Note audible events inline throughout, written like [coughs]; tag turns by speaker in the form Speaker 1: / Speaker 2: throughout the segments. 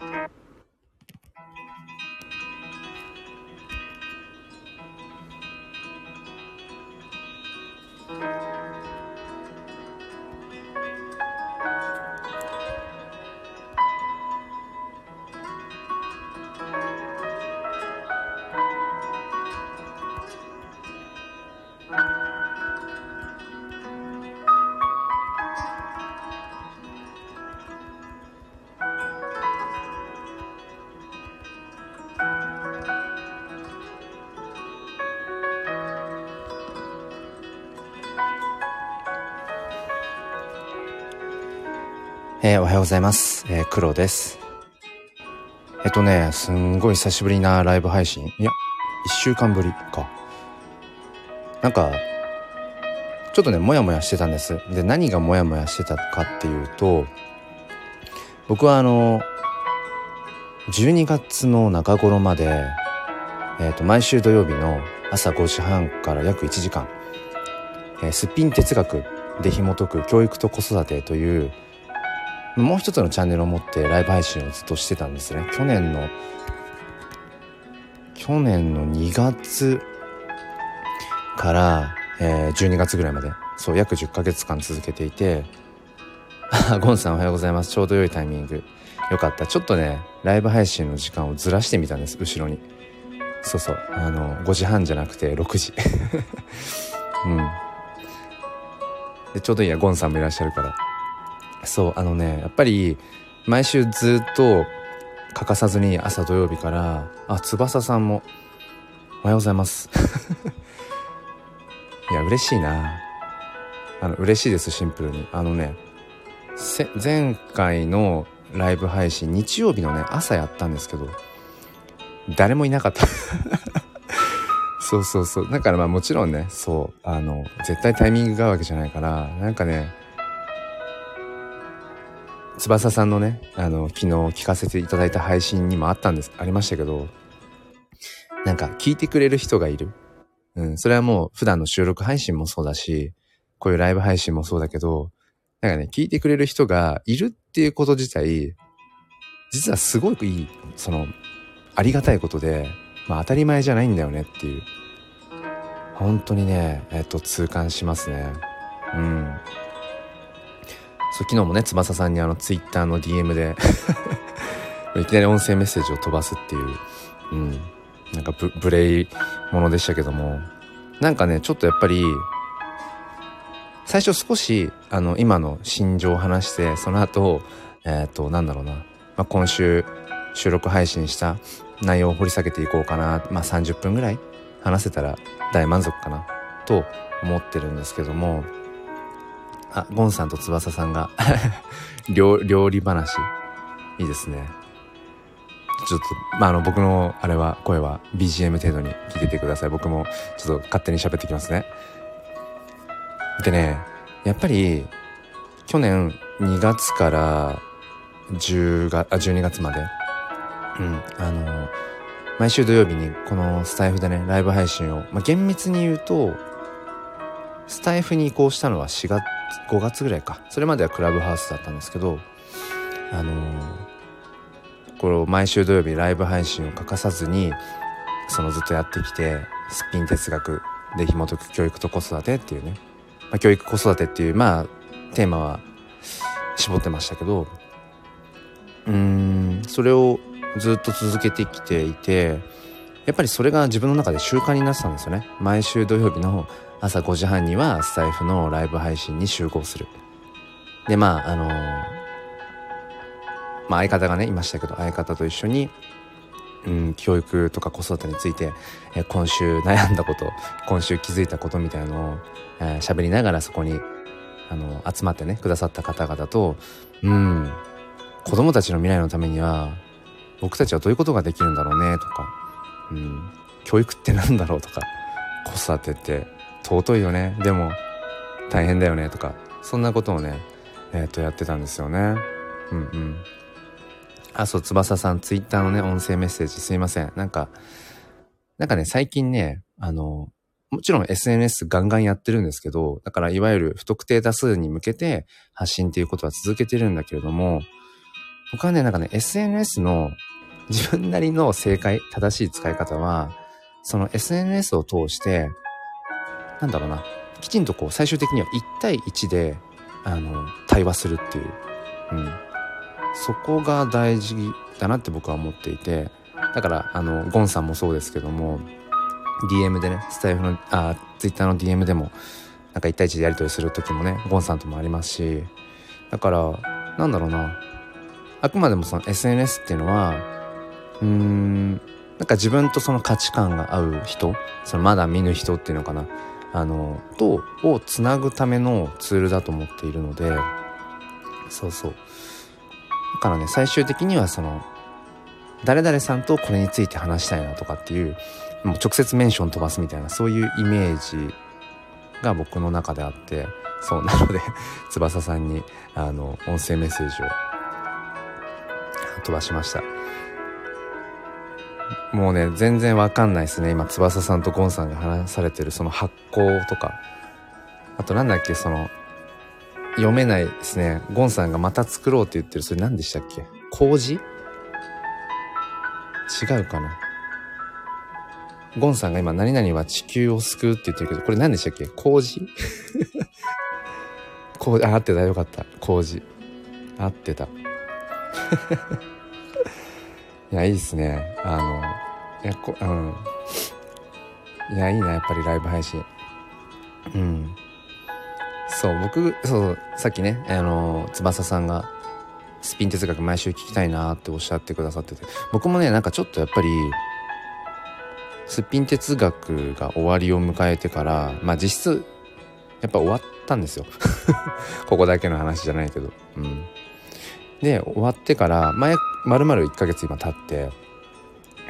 Speaker 1: Bye. えー、おはようございます。えー、黒です。えっとね、すんごい久しぶりなライブ配信。いや、一週間ぶりか。なんか、ちょっとね、もやもやしてたんです。で、何がもやもやしてたかっていうと、僕はあの、12月の中頃まで、えっ、ー、と、毎週土曜日の朝5時半から約1時間、えー、すっぴん哲学で紐解く教育と子育てというもう一つのチャンネルを持ってライブ配信をずっとしてたんですね。去年の、去年の2月から、えー、12月ぐらいまで、そう、約10ヶ月間続けていて、あ、ゴンさんおはようございます。ちょうど良いタイミング。よかった。ちょっとね、ライブ配信の時間をずらしてみたんです、後ろに。そうそう。あの、5時半じゃなくて6時。[laughs] うん。で、ちょうどいいや、ゴンさんもいらっしゃるから。そう、あのね、やっぱり、毎週ずっと欠かさずに朝土曜日から、あ、翼さんも、おはようございます。[laughs] いや、嬉しいな。あの、嬉しいです、シンプルに。あのね、前回のライブ配信、日曜日のね、朝やったんですけど、誰もいなかった [laughs] そうそうそう。だからまあもちろんね、そう、あの、絶対タイミングが合うわけじゃないから、なんかね、翼さんのね、あの、昨日聞かせていただいた配信にもあったんです、ありましたけど、なんか聞いてくれる人がいる。うん、それはもう普段の収録配信もそうだし、こういうライブ配信もそうだけど、なんかね、聞いてくれる人がいるっていうこと自体、実はすごくいい、その、ありがたいことで、まあ当たり前じゃないんだよねっていう。本当にね、えっと、痛感しますね。うん。そう昨日もね翼さんにあのツイッターの DM で [laughs] いきなり音声メッセージを飛ばすっていう、うん、なんかブブレイものでしたけどもなんかねちょっとやっぱり最初少しあの今の心情を話してその後えっ、ー、となんだろうな、まあ、今週収録配信した内容を掘り下げていこうかなまあ30分ぐらい話せたら大満足かなと思ってるんですけどもあ、ゴンさんと翼さんが [laughs] 料、料理話。いいですね。ちょっと、まあ、あの、僕の、あれは、声は BGM 程度に聞いててください。僕も、ちょっと勝手に喋ってきますね。でね、やっぱり、去年2月から10月、あ、12月まで、うん、あの、毎週土曜日にこのスタイフでね、ライブ配信を、まあ、厳密に言うと、スタイフに移行したのは4月、5月ぐらいか。それまではクラブハウスだったんですけど、あのー、これを毎週土曜日ライブ配信を欠かさずに、そのずっとやってきて、スピン哲学で紐解く教育と子育てっていうね、まあ、教育子育てっていう、まあ、テーマは絞ってましたけど、うーん、それをずっと続けてきていて、やっぱりそれが自分の中で習慣になってたんですよね。毎週土曜日の朝5時半にはスタイフのライブ配信に集合する。で、まあ、あのー、まあ相方がね、いましたけど、相方と一緒に、うん、教育とか子育てについて、え、今週悩んだこと、今週気づいたことみたいのを、えー、喋りながらそこに、あの、集まってね、くださった方々と、うん、子供たちの未来のためには、僕たちはどういうことができるんだろうね、とか、うん、教育って何だろうとか、子育てって尊いよね。でも大変だよねとか。そんなことをねえっ、とやってたんですよね。うんうん。あそう翼さんツイッターのね音声メッセージすいません。なんかなんかね最近ねあのもちろん SNS ガンガンやってるんですけど、だからいわゆる不特定多数に向けて発信っていうことは続けてるんだけれども、僕はね、なんかね、SNS の自分なりの正解、正しい使い方は、その SNS を通して、なんだろうな、きちんとこう最終的には1対1で、あの、対話するっていう。うん。そこが大事だなって僕は思っていて、だから、あの、ゴンさんもそうですけども、DM でね、スタイフの、あ、Twitter の DM でも、なんか1対1でやり取りする時もね、ゴンさんともありますし、だから、なんだろうな、あくまでもその SNS っていうのは、うーん、なんか自分とその価値観が合う人、そのまだ見ぬ人っていうのかな、あの、と、をつなぐためのツールだと思っているので、そうそう。だからね、最終的にはその、誰々さんとこれについて話したいなとかっていう、もう直接メンション飛ばすみたいな、そういうイメージが僕の中であって、そう、なので [laughs] 翼さんに、あの、音声メッセージを飛ばしました。もうね、全然わかんないですね。今、翼さんとゴンさんが話されてるその発酵とか。あとなんだっけ、その、読めないですね。ゴンさんがまた作ろうって言ってる、それ何でしたっけ？麹違うかなゴンさんが今、何々は地球を救うって言ってるけど、これ何でしたっけ？麹麹、[laughs] あ、合ってた。よかった。麹。合ってた。いや、いいっすね。あの、いや、こ、うん。いや、いいな、やっぱりライブ配信。うん。そう、僕、そう、さっきね、あの、翼さんが、スピン哲学毎週聞きたいなっておっしゃってくださってて、僕もね、なんかちょっとやっぱり、すっぴん哲学が終わりを迎えてから、まあ実質、やっぱ終わったんですよ。[laughs] ここだけの話じゃないけど。うん。で、終わってから、前、丸々1ヶ月今経って、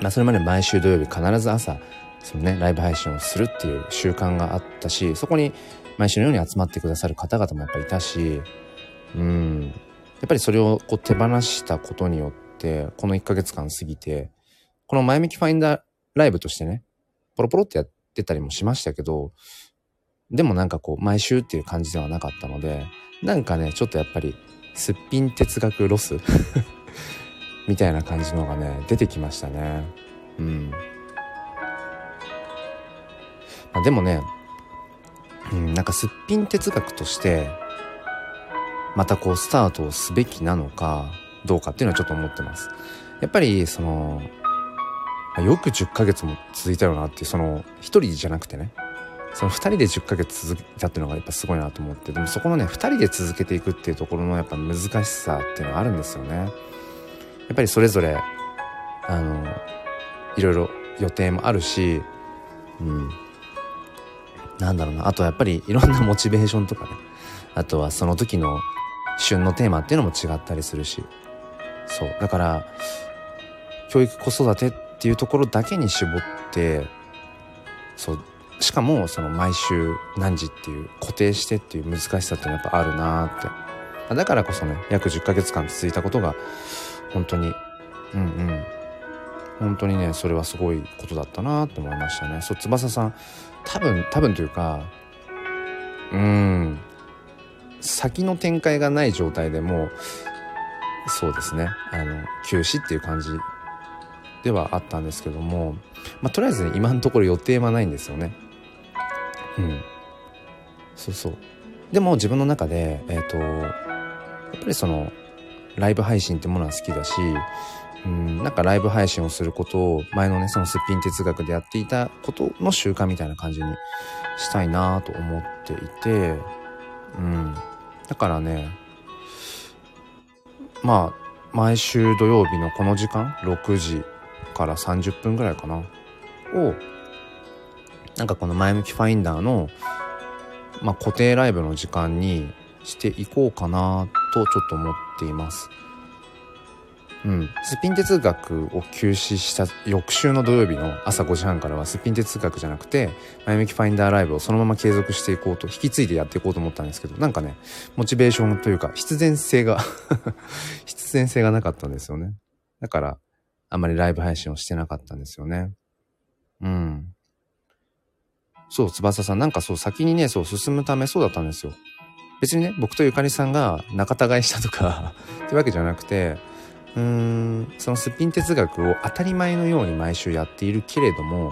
Speaker 1: まあそれまで毎週土曜日必ず朝、そのね、ライブ配信をするっていう習慣があったし、そこに毎週のように集まってくださる方々もやっぱいたし、うん。やっぱりそれをこう手放したことによって、この1ヶ月間過ぎて、この前向きファインダーライブとしてね、ポロポロってやってたりもしましたけど、でもなんかこう、毎週っていう感じではなかったので、なんかね、ちょっとやっぱり、すっぴん哲学ロス？[laughs] みたいな感じのがね、出てきましたね。うん。まあ、でもね、うん、なんかすっぴん哲学として、またこうスタートをすべきなのか、どうかっていうのはちょっと思ってます。やっぱり、その、よく10ヶ月も続いたよなって、その、一人じゃなくてね、その2人で10ヶ月続いたっていうのがやっぱすごいなと思って、でもそこのね、2人で続けていくっていうところのやっぱ難しさっていうのがあるんですよね。やっぱりそれぞれ、あの、いろいろ予定もあるし、うん。なんだろうな。あとはやっぱりいろんなモチベーションとかね。あとはその時の旬のテーマっていうのも違ったりするし。そう。だから、教育子育てっていうところだけに絞ってそうしかもその毎週何時っていう固定してっていう難しさってやっぱあるなーって。だからこそね約10ヶ月間続いたことが本当にうんうん。本当にねそれはすごいことだったなって思いましたね。そう翼さん多分多分というかうん。先の展開がない状態でもそうですね。あの休止っていう感じではあったんですけども、まあ、とりあえず、ね、今のところ予定はないんですよね。うん。そうそう。でも自分の中で、えっ、ー、と、やっぱりその、ライブ配信ってものは好きだし、うん、なんかライブ配信をすることを前のね、そのすっぴん哲学でやっていたことの習慣みたいな感じにしたいなと思っていて、うん。だからね、まあ、毎週土曜日のこの時間、6時から30分ぐらいかな。を、なんかこの前向きファインダーの、まあ、固定ライブの時間にしていこうかなとちょっと思っています。うん。スピン哲学を休止した翌週の土曜日の朝5時半からはスピン哲学じゃなくて、前向きファインダーライブをそのまま継続していこうと、引き継いでやっていこうと思ったんですけど、なんかね、モチベーションというか、必然性が [laughs] 必然性がなかったんですよね。だから、あんまりライブ配信をしてなかったんですよね。うん。そう、翼さん、なんかそう、先にね、そう、進むためそうだったんですよ。別にね、僕とゆかりさんが仲違いしたとか [laughs] ってわけじゃなくて、うーんそのすっぴん哲学を当たり前のように毎週やっているけれども、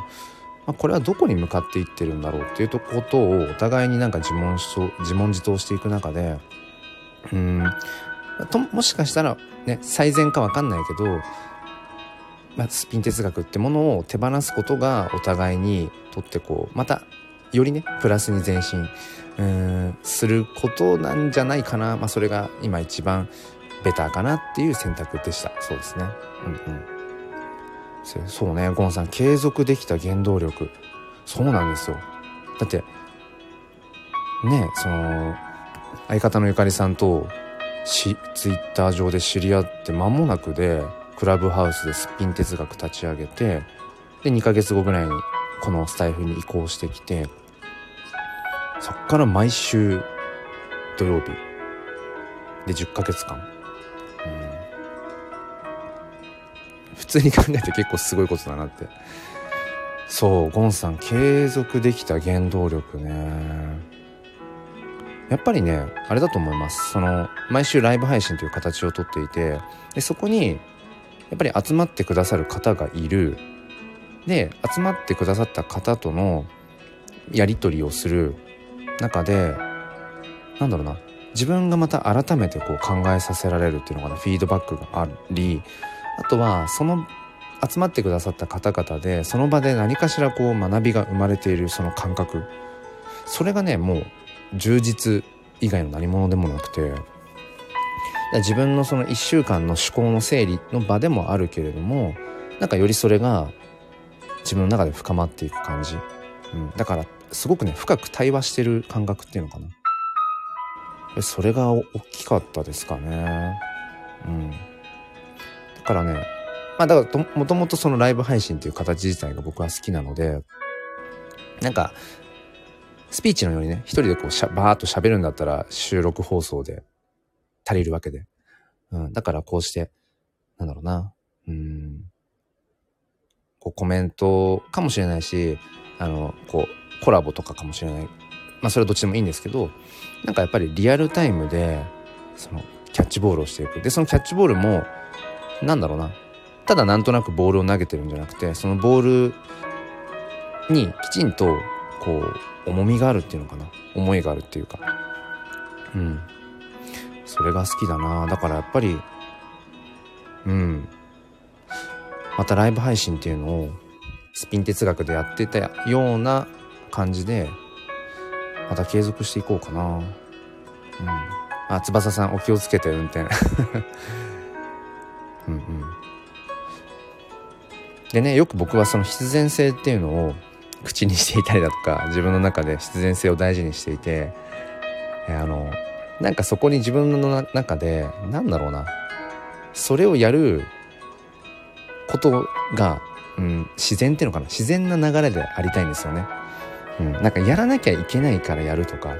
Speaker 1: まあ、これはどこに向かっていってるんだろうっていうことをお互いになんか自問自問自答していく中でうんともしかしたらね最善か分かんないけど、まあ、スピン哲学ってものを手放すことがお互いにとってこうまたよりねプラスに前進。うん。することなんじゃないかな、まあ、それが今一番ベターかなっていう選択でした。そうですね。うんうんそうねゴンさん継続できた原動力そうなんですよ。だってねその相方のゆかりさんとしツイッター上で知り合って間もなくでクラブハウスですっぴん哲学立ち上げてで2ヶ月後ぐらいにこのスタイフに移行してきてそっから毎週土曜日。で10ヶ月間、うん、普通に考えて結構すごいことだなって。そうゴンさん継続できた原動力ね。やっぱりねあれだと思います。その毎週ライブ配信という形をとっていてでそこにやっぱり集まってくださる方がいる。で集まってくださった方とのやり取りをする中でなんだろうな。自分がまた改めてこう考えさせられるっていうのかなフィードバックがありあとはその集まってくださった方々でその場で何かしらこう学びが生まれているその感覚。それがねもう充実以外の何者でもなくて自分のその1週間の思考の整理の場でもあるけれどもなんかよりそれが自分の中で深まっていく感じ、うん、だからすごくね深く対話してる感覚っていうのかな。それが大きかったですかね。うん。だからねまあだからもともとそのライブ配信っていう形自体が僕は好きなのでなんかスピーチのようにね、一人でこうしゃ、バーっと喋るんだったら収録放送で足りるわけで。うん。だからこうして、なんだろうな。うん。こうコメントかもしれないし、あの、こう、コラボとかかもしれない。まあそれはどっちでもいいんですけど、なんかやっぱりリアルタイムで、その、キャッチボールをしていく。で、そのキャッチボールも、なんだろうな。ただなんとなくボールを投げてるんじゃなくて、そのボールにきちんと、こう、重みがあるっていうのかな思いがあるっていうかうんそれが好きだな。だからやっぱりうん。またライブ配信っていうのをスピン哲学でやってたような感じでまた継続していこうかな。うん。あ翼さんお気をつけて運転。[laughs] うんうん。でねよく僕はその必然性っていうのを口にしていたりだとか自分の中で必然性を大事にしていて、あのなんかそこに自分の中でなんだろうなそれをやることが、うん、自然っていうのかな自然な流れでありたいんですよね。うん、なんかやらなきゃいけないからやるとか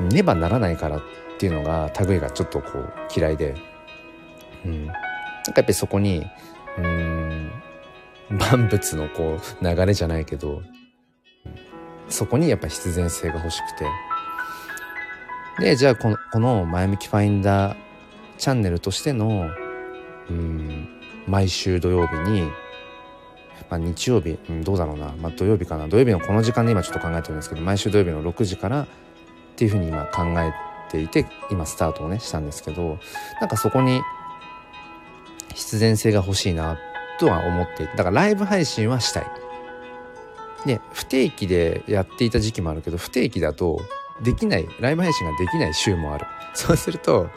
Speaker 1: ねばならないからっていうのが類がちょっとこう嫌いで、うん、なんかやっぱりそこにうん万物のこう流れじゃないけどそこにやっぱ必然性が欲しくて。で、じゃあこの、この前向きファインダーチャンネルとしての、うん、毎週土曜日に、まあ日曜日、うん、どうだろうな、まあ土曜日かな、土曜日のこの時間で今ちょっと考えてるんですけど、毎週土曜日の6時からっていうふうに今考えていて、今スタートをね、したんですけど、なんかそこに必然性が欲しいな、とは思っていて、だからライブ配信はしたい。で不定期でやっていた時期もあるけど不定期だとできないライブ配信ができない週もある。そうすると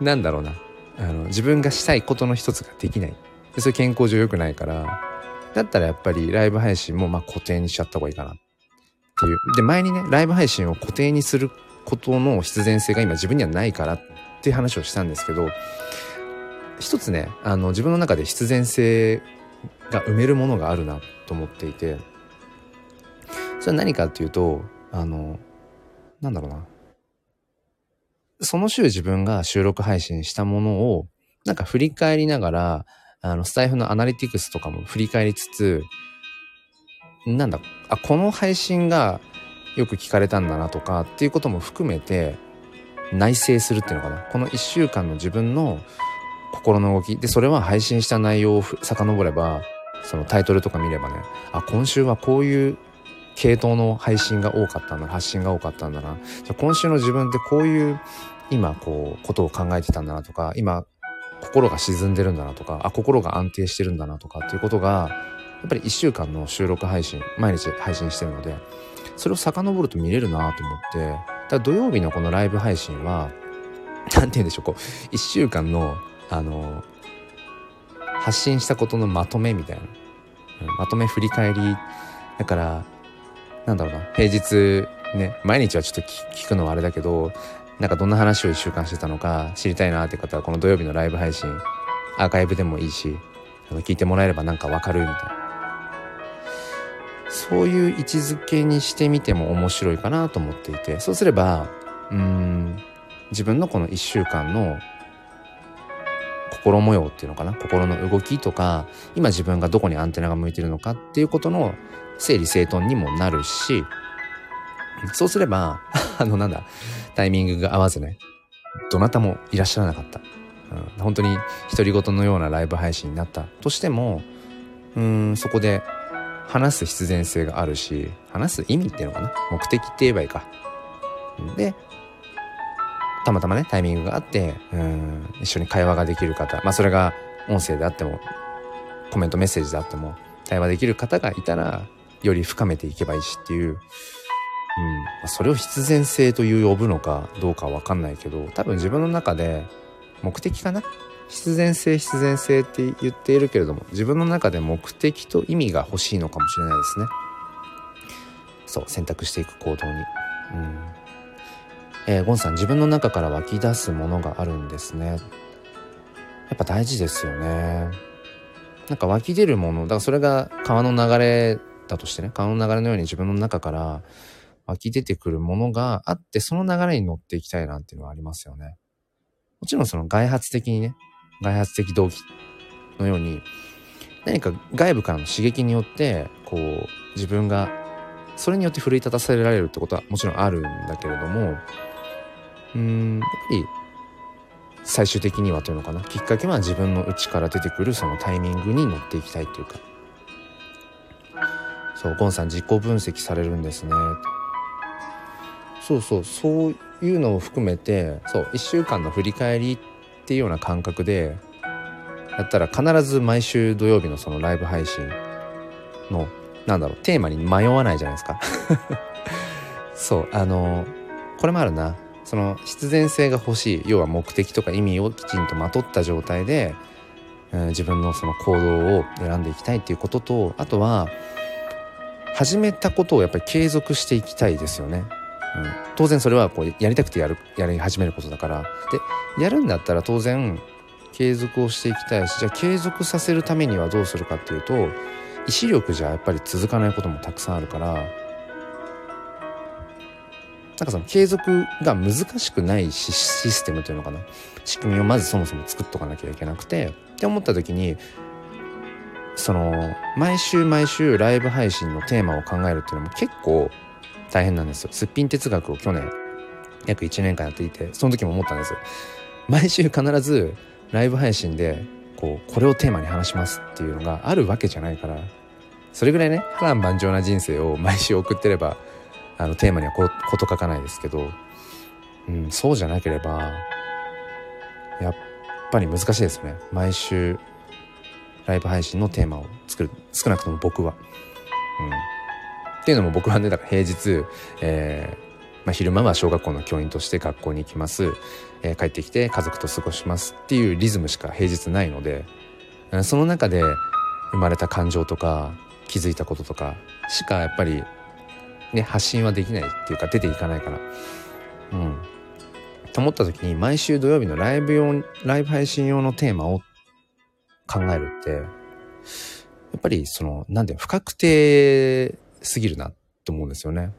Speaker 1: なんだろうな。あの自分がしたいことの一つができない。でそれ健康上良くないからだったらやっぱりライブ配信もまあ固定にしちゃった方がいいかな。っていう。で前にねライブ配信を固定にすることの必然性が今自分にはないからっていう話をしたんですけど一つねあの自分の中で必然性が埋めるものがあるなと思っていてそれは何かっていうと、あの、なんだろうな。その週自分が収録配信したものを、なんか振り返りながら、あの、スタイフのアナリティクスとかも振り返りつつ、なんだ、あ、この配信がよく聞かれたんだなとかっていうことも含めて、内省するっていうのかな。この一週間の自分の、心の動き。で、それは配信した内容を遡れば、そのタイトルとか見ればね、あ、今週はこういう系統の配信が多かったんだな、発信が多かったんだな。じゃ今週の自分ってこういう今こうことを考えてたんだなとか、今心が沈んでるんだなとか、あ、心が安定してるんだなとかっていうことが、やっぱり一週間の収録配信、毎日配信してるので、それを遡ると見れるなと思って、だから土曜日のこのライブ配信は、なんて言うんでしょう、こう、一週間の、あの、発信したことのまとめみたいな。うん、まとめ振り返り。だから、なんだろうな、平日ね、毎日はちょっと聞くのはあれだけど、なんかどんな話を一週間してたのか知りたいなって方はこの土曜日のライブ配信、アーカイブでもいいし、聞いてもらえればなんかわかるみたいな。そういう位置づけにしてみても面白いかなと思っていて、そうすれば、うん、自分のこの一週間の心模様っていうのかな？心の動きとか今自分がどこにアンテナが向いてるのかっていうことの整理整頓にもなるしそうすれば [laughs] あのなんだタイミングが合わずねどなたもいらっしゃらなかった、うん、本当に独り言のようなライブ配信になったとしてもうんそこで話す必然性があるし話す意味っていうのかな？目的って言えばいいか。でたまたまね、タイミングがあって、うん、一緒に会話ができる方、まあそれが音声であっても、コメントメッセージであっても、対話できる方がいたら、より深めていけばいいしっていう、うん、それを必然性という呼ぶのかどうかはわかんないけど、多分自分の中で目的かな？必然性必然性って言っているけれども、自分の中で目的と意味が欲しいのかもしれないですね。そう、選択していく行動に。うんえー、ゴンさん自分の中から湧き出すものがあるんですね。やっぱ大事ですよね。なんか湧き出るもの、だからそれが川の流れだとしてね、川の流れのように自分の中から湧き出てくるものがあって、その流れに乗っていきたいなっていうのはありますよね。もちろんその外発的にね、外発的動機のように、何か外部からの刺激によって、こう、自分が、それによって奮い立たせられるってことはもちろんあるんだけれども、うんやっぱり最終的にはというのかなきっかけは自分の内から出てくるそのタイミングに乗っていきたいというかそうゴンさん自己分析されるんですね。そうそうそういうのを含めてそう1週間の振り返りっていうような感覚でやったら必ず毎週土曜日のそのライブ配信のなんだろうテーマに迷わないじゃないですか。[laughs] そうあのこれもあるな。その必然性が欲しい要は目的とか意味をきちんとまとった状態で、うん、自分のその行動を選んでいきたいっていうこととあとは始めたことをやっぱり継続していきたいですよね。うん、当然それはこうやりたくてやるやり始めることだから。でやるんだったら当然継続をしていきたいしじゃあ継続させるためにはどうするかっていうと意志力じゃやっぱり続かないこともたくさんあるから。なんかその継続が難しくないシステムというのかな。仕組みをまずそもそも作っとかなきゃいけなくて。って思った時にその毎週毎週ライブ配信のテーマを考えるっていうのも結構大変なんですよ。すっぴん哲学を去年約1年間やっていてその時も思ったんです。毎週必ずライブ配信でこうこれをテーマに話しますっていうのがあるわけじゃないからそれぐらいね波乱万丈な人生を毎週送ってればあのテーマにはここと書かないですけど、うん、そうじゃなければやっぱり難しいですよね毎週ライブ配信のテーマを作る少なくとも僕は。うん、っていうのも僕はねだから平日、えーまあ、昼間は小学校の教員として学校に行きます、えー、帰ってきて家族と過ごしますっていうリズムしか平日ないのでその中で生まれた感情とか気づいたこととかしかやっぱりね、発信はできないっていうか出ていかないから。うん。と思った時に毎週土曜日のライブ用、ライブ配信用のテーマを考えるって、やっぱりその、なんで不確定すぎるなって思うんですよね。っ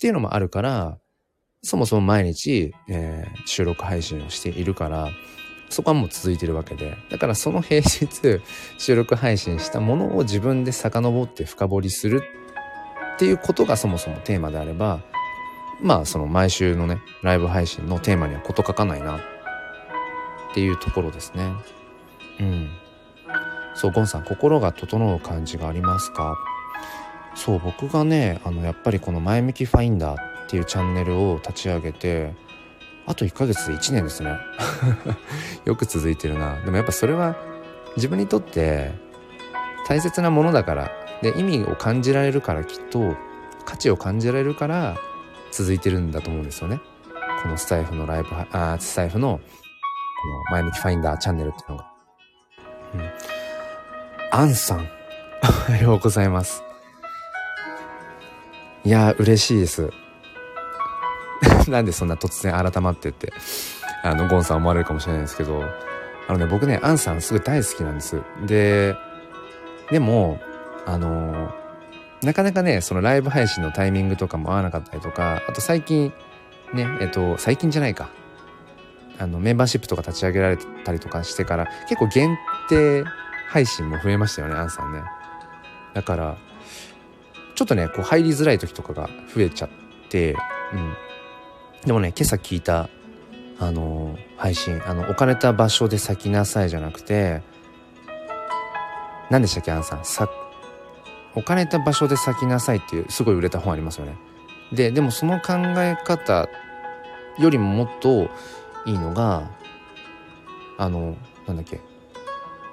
Speaker 1: ていうのもあるから、そもそも毎日、えー、収録配信をしているから、そこはもう続いてるわけで。だからその平日収録配信したものを自分で遡って深掘りするっていうことがそもそもテーマであればまあその毎週のねライブ配信のテーマには事書かないなっていうところですねうん。そうゴンさん心が整う感じがありますか？そう僕がねあのやっぱりこの前向きファインダーっていうチャンネルを立ち上げてあと1ヶ月で1年ですね。[laughs] よく続いてるな。でもやっぱそれは自分にとって大切なものだから。で意味を感じられるからきっと価値を感じられるから続いてるんだと思うんですよね。このスタイフのライブあスタイフのこの前向きファインダーチャンネルっていうのが。うん。アンさん。おはようございます。いや嬉しいです。[laughs] なんでそんな突然改まってって、あの、ゴンさん思われるかもしれないですけど、あのね、僕ね、アンさんすごい大好きなんです。で、でも、あの、なかなかね、そのライブ配信のタイミングとかも合わなかったりとか、あと最近、ね、えっと、最近じゃないか。あの、メンバーシップとか立ち上げられたりとかしてから、結構限定配信も増えましたよね、アンさんね。だから、ちょっとね、こう入りづらい時とかが増えちゃって、うん。でもね、今朝聞いた、あの配信、あの、置かれた場所で咲きなさいじゃなくて、何でしたっけ、アンさん？さ、置かれた場所で咲きなさいっていう、すごい売れた本ありますよね。で、でもその考え方よりももっといいのが、あの、なんだっけ、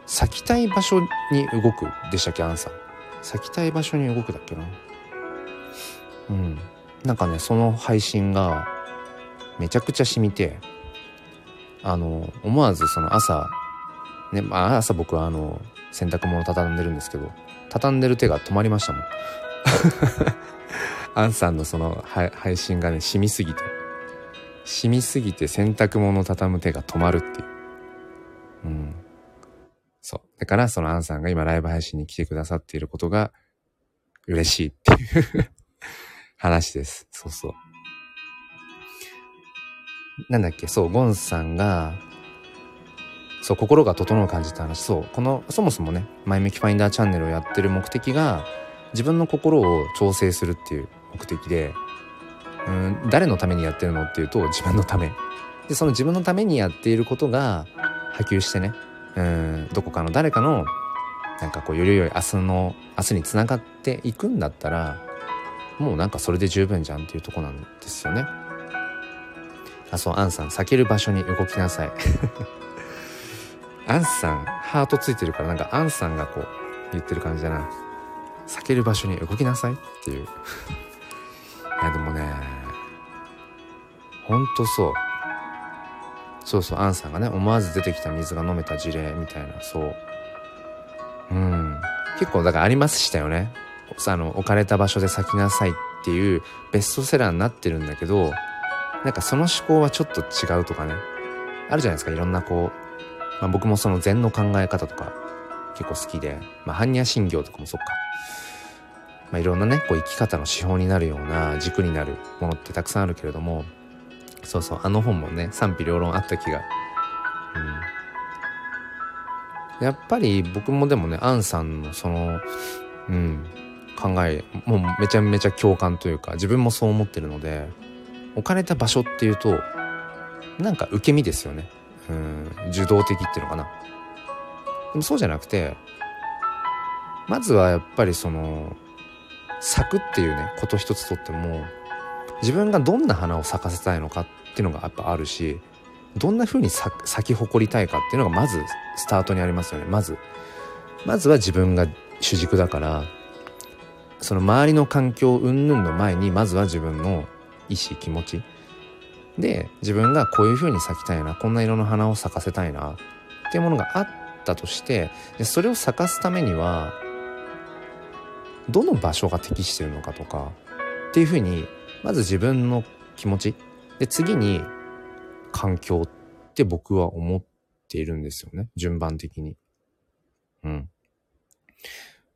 Speaker 1: 咲きたい場所に動くでしたっけ、アンさん。咲きたい場所に動くだっけな。うん。なんかね、その配信がめちゃくちゃ染みて、あの、思わずその朝、ね、まあ朝僕はあの、洗濯物畳んでるんですけど、畳んでる手が止まりましたもん。[laughs] アンさんのその配信がね、染みすぎて、染みすぎて洗濯物畳む手が止まるっていう。うん。そう。だからそのアンさんが今ライブ配信に来てくださっていることが嬉しいっていう [laughs] 話です。そうそう。なんだっけ、そう、ゴンさんが、そう、心が整う感じって話。そう、この、そもそもね、前向きファインダーチャンネルをやってる目的が、自分の心を調整するっていう目的で、うん、誰のためにやってるのっていうと、自分のため。で、その自分のためにやっていることが、波及してね、うん、どこかの誰かの、なんかこう、より良い明日の、明日につながっていくんだったら、もうなんかそれで十分じゃんっていうとこなんですよね。あ、そう、アンさん、避ける場所に動きなさい。[laughs] アンさん、ハートついてるから、なんかアンさんがこう、言ってる感じだな。避ける場所に動きなさいっていう。いや、でもね、ほんとそう。そうそう、アンさんがね、思わず出てきた水が飲めた事例みたいな、そう。うん。結構、だからありましたよね。あの、置かれた場所で咲きなさいっていうベストセラーになってるんだけど、なんかその思考はちょっと違うとかね。あるじゃないですか、いろんなこう、まあ僕もその禅の考え方とか結構好きで、まあ般若心経とかもそっか。まあいろんなね、こう生き方の指標になるような軸になるものってたくさんあるけれども、そうそう、あの本もね、賛否両論あった気が。うん。やっぱり僕もでもね、アンさんのその、うん、考え、もうめちゃめちゃ共感というか、自分もそう思ってるので、置かれた場所っていうとなんか受け身ですよねうん受動的っていうのかなでもそうじゃなくてまずはやっぱりその咲くっていうねこと一つとっても自分がどんな花を咲かせたいのかっていうのがやっぱあるしどんな風に咲き誇りたいかっていうのがまずスタートにありますよね。まずまずは自分が主軸だからその周りの環境云々の前にまずは自分の意思気持ち。で自分がこういう風に咲きたいなこんな色の花を咲かせたいなっていうものがあったとしてでそれを咲かすためにはどの場所が適してるのかとかっていう風にまず自分の気持ち。で次に環境って僕は思っているんですよね。順番的に。うん。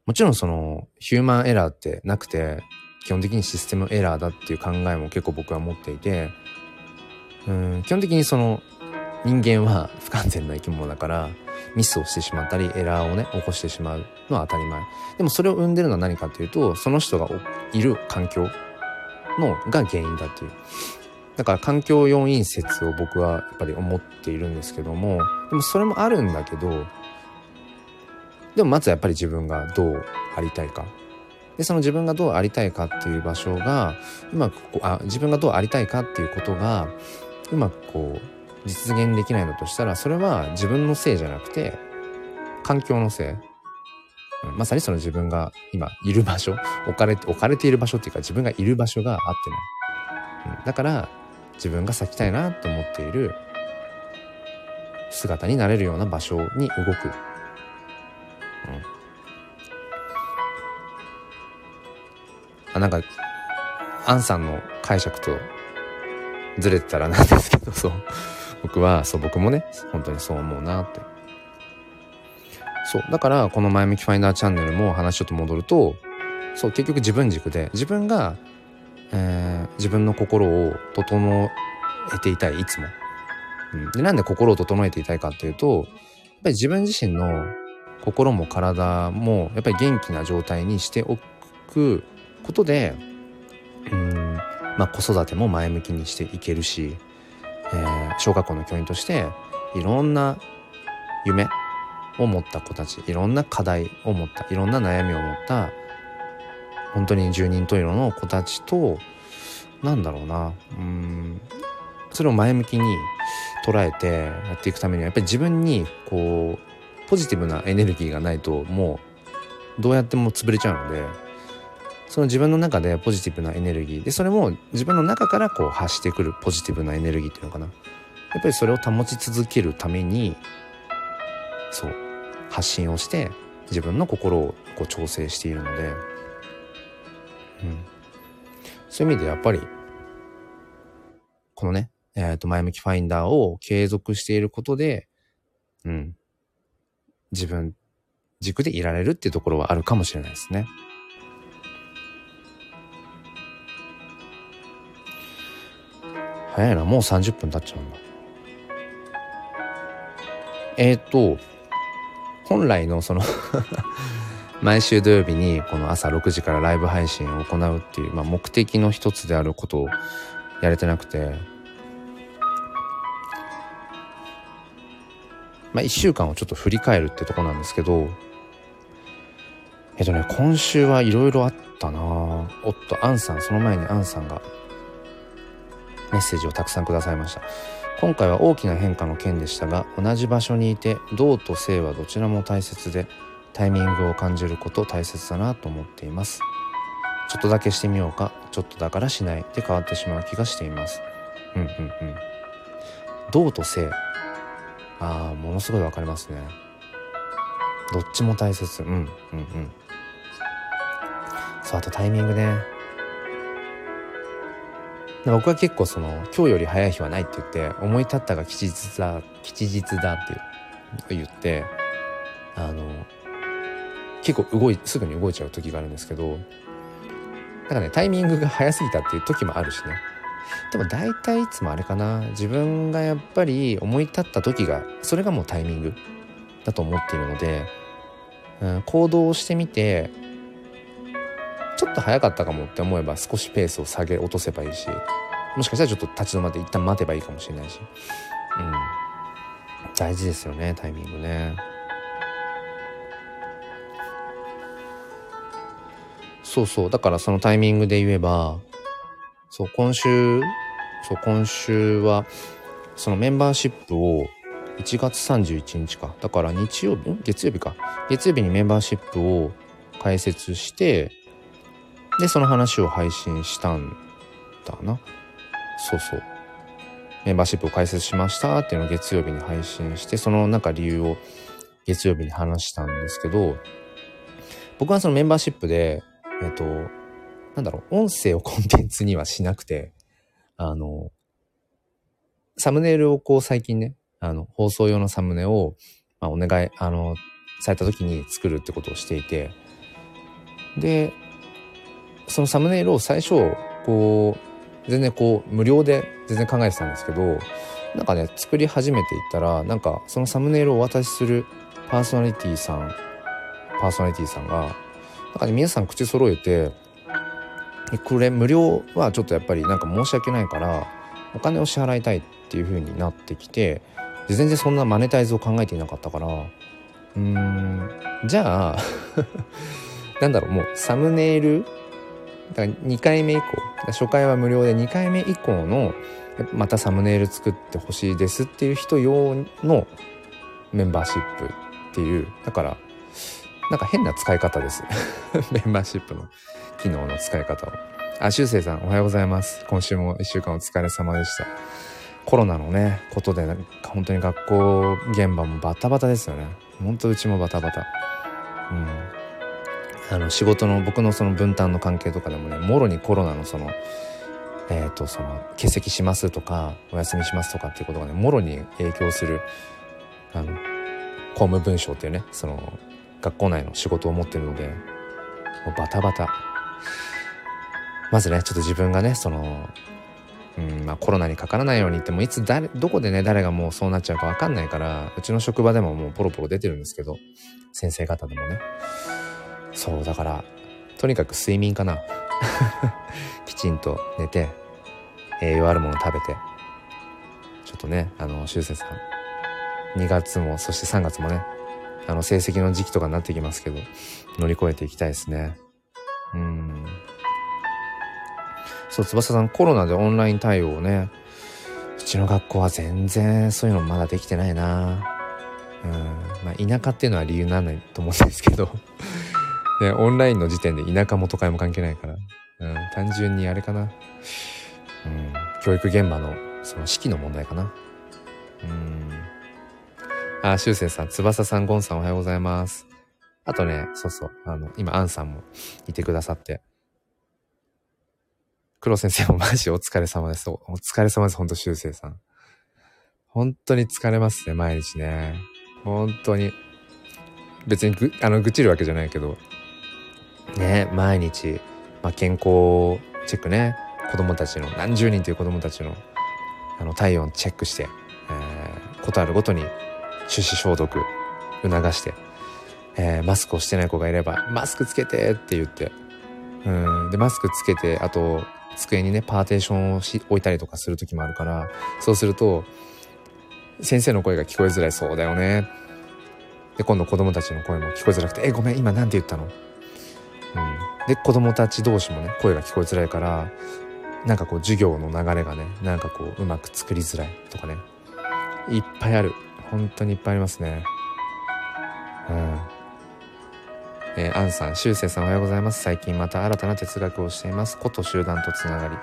Speaker 1: もちろんそのヒューマンエラーってなくて基本的にシステムエラーだっていう考えも結構僕は持っていて、うん、基本的にその人間は不完全な生き物だからミスをしてしまったりエラーをね起こしてしまうのは当たり前。でもそれを生んでるのは何かっていうとその人がいる環境のが原因だっていう。だから環境要因説を僕はやっぱり思っているんですけども。でもそれもあるんだけどでもまずやっぱり自分がどうありたいか。でその自分がどうありたいかっていう場所がうまくこうあ自分がどうありたいかっていうことがうまくこう実現できないのとしたらそれは自分のせいじゃなくて環境のせい、まさにその自分が今いる場所 [laughs] 置かれて置かれている場所っていうか自分がいる場所が合ってない、うん、だから自分が咲きたいなと思っている姿になれるような場所に動く、うん、あなんかアンさんの解釈とずれてたらなんですけどそう。僕はそう僕もね本当にそう思うなって。そう。だからこの前向きファインダーチャンネルも話ちょっと戻るとそう結局自分軸で自分が、えー、自分の心を整えていたいいつも、うん、でなんで心を整えていたいかっていうとやっぱり自分自身の心も体もやっぱり元気な状態にしておくことでうんまあ子育ても前向きにしていけるしえー、小学校の教員としていろんな夢を持った子たちいろんな課題を持ったいろんな悩みを持った本当に十人十色の子たちとなんだろうなうんそれを前向きに捉えてやっていくためにはやっぱり自分にこうポジティブなエネルギーがないともうどうやっても潰れちゃうのでその自分の中でポジティブなエネルギーでそれも自分の中からこう発してくるポジティブなエネルギーっていうのかな。やっぱりそれを保ち続けるためにそう。発信をして自分の心をこう調整しているので、うん、そういう意味でやっぱりこのね、えっ、ー、と前向きファインダーを継続していることで、うん、自分軸でいられるっていうところはあるかもしれないですね。早いな、もう30分経っちゃうんだ。えっ、ー、と、本来のその [laughs] 毎週土曜日にこの朝6時からライブ配信を行うっていう、まあ、目的の一つであることをやれてなくて、まあ、1週間をちょっと振り返るってとこなんですけど、えっとね、今週はいろいろあったな。おっと、アンさん、その前にアンさんがメッセージをたくさんくださいました。今回は大きな変化の件でしたが同じ場所にいて動と静はどちらも大切でタイミングを感じること大切だなと思っています。ちょっとだけしてみようかちょっとだからしないで変わってしまう気がしています。うんうんうん。動と静ああものすごいわかりますね。どっちも大切。うんうんうん。そうあとタイミングね。僕は結構その今日より早い日はないって言って思い立ったが吉日だ吉日だって言ってあの結構動いすぐに動いちゃう時があるんですけどなんかねタイミングが早すぎたっていう時もあるしね。でも大体いつもあれかな。自分がやっぱり思い立った時がそれがもうタイミングだと思っているので、うん、行動をしてみてちょっと早かったかもって思えば少しペースを下げ落とせばいいしもしかしたらちょっと立ち止まって一旦待てばいいかもしれないし。うん。大事ですよねタイミングね。そうそう。だからそのタイミングで言えばそう今週そう今週はそのメンバーシップを1月31日か。だから日曜日月曜日か。月曜日にメンバーシップを開設してで、その話を配信したんだな。そうそう。メンバーシップを開設しましたっていうのを月曜日に配信して、そのなんか理由を月曜日に話したんですけど、僕はそのメンバーシップで、えっと、なんだろう、音声をコンテンツにはしなくて、あの、サムネイルをこう最近ね、あの、放送用のサムネを、まあ、お願い、あの、された時に作るってことをしていて、で、そのサムネイルを最初、こう、全然こう、無料で全然考えてたんですけど、なんかね、作り始めていったら、なんかそのサムネイルをお渡しするパーソナリティさん、パーソナリティさんが、なんかね、皆さん口揃えて、これ無料はちょっとやっぱりなんか申し訳ないから、お金を支払いたいっていう風になってきて、全然そんなマネタイズを考えていなかったからうーんじゃあ [laughs] なんだろうもうサムネイルだから2回目以降初回は無料で2回目以降のまたサムネイル作ってほしいですっていう人用のメンバーシップっていうだからなんか変な使い方です。[laughs] メンバーシップの機能の使い方をあしゅうせいさんおはようございます。今週も1週間お疲れ様でした。コロナのねことでなんか本当に学校現場もバタバタですよね。本当うちもバタバタ。うん。あの仕事の僕のその分担の関係とかでもねもろにコロナのそのえっ、ー、とその欠席しますとかお休みしますとかっていうことがねもろに影響するあの公務文書っていうねその学校内の仕事を持ってるのでもうバタバタ。まずねちょっと自分がねそのうんまあ、コロナにかからないようにってもいつ誰どこでね誰がもうそうなっちゃうか分かんないからうちの職場でももうポロポロ出てるんですけど先生方でもね。そうだからとにかく睡眠かな。[laughs] きちんと寝て栄養あるもの食べてちょっとねあの修正さん2月もそして3月もねあの成績の時期とかになってきますけど乗り越えていきたいですね。うん。そう翼さんコロナでオンライン対応をねうちの学校は全然そういうのまだできてないな。うん。まあ田舎っていうのは理由なんないと思うんですけど。ね、オンラインの時点で田舎も都会も関係ないから、うん、単純にあれかな。うん、教育現場のその指揮の問題かな。うん。あ、しゅうせいさん、翼さん、ゴンさんおはようございます。あとね、そうそう、あの、今、アンさんもいてくださって。黒先生もマジお疲れ様です。お疲れ様です、ほんと、しゅうせいさん。本当に疲れますね、毎日ね。本当に。別にぐ、あの、愚痴るわけじゃないけど、ね、毎日、まあ、健康チェックね、子供たちの、何十人という子供たちの、あの、体温チェックして、えー、ことあるごとに手指消毒促して、えー、マスクをしてない子がいれば、マスクつけてって言って、うん、で、マスクつけて、あと、机にね、パーテーションをし置いたりとかする時もあるから、そうすると、先生の声が聞こえづらい。そうだよね。で、今度子供たちの声も聞こえづらくて、え、ごめん、今なんて言ったの？うん、で子供たち同士もね声が聞こえづらいからなんかこう授業の流れがねなんかこううまく作りづらいとかねいっぱいある本当にいっぱいありますねうんえー、アンさん、しゅうせいさんおはようございます。最近また新たな哲学をしています。こと集団とつながり。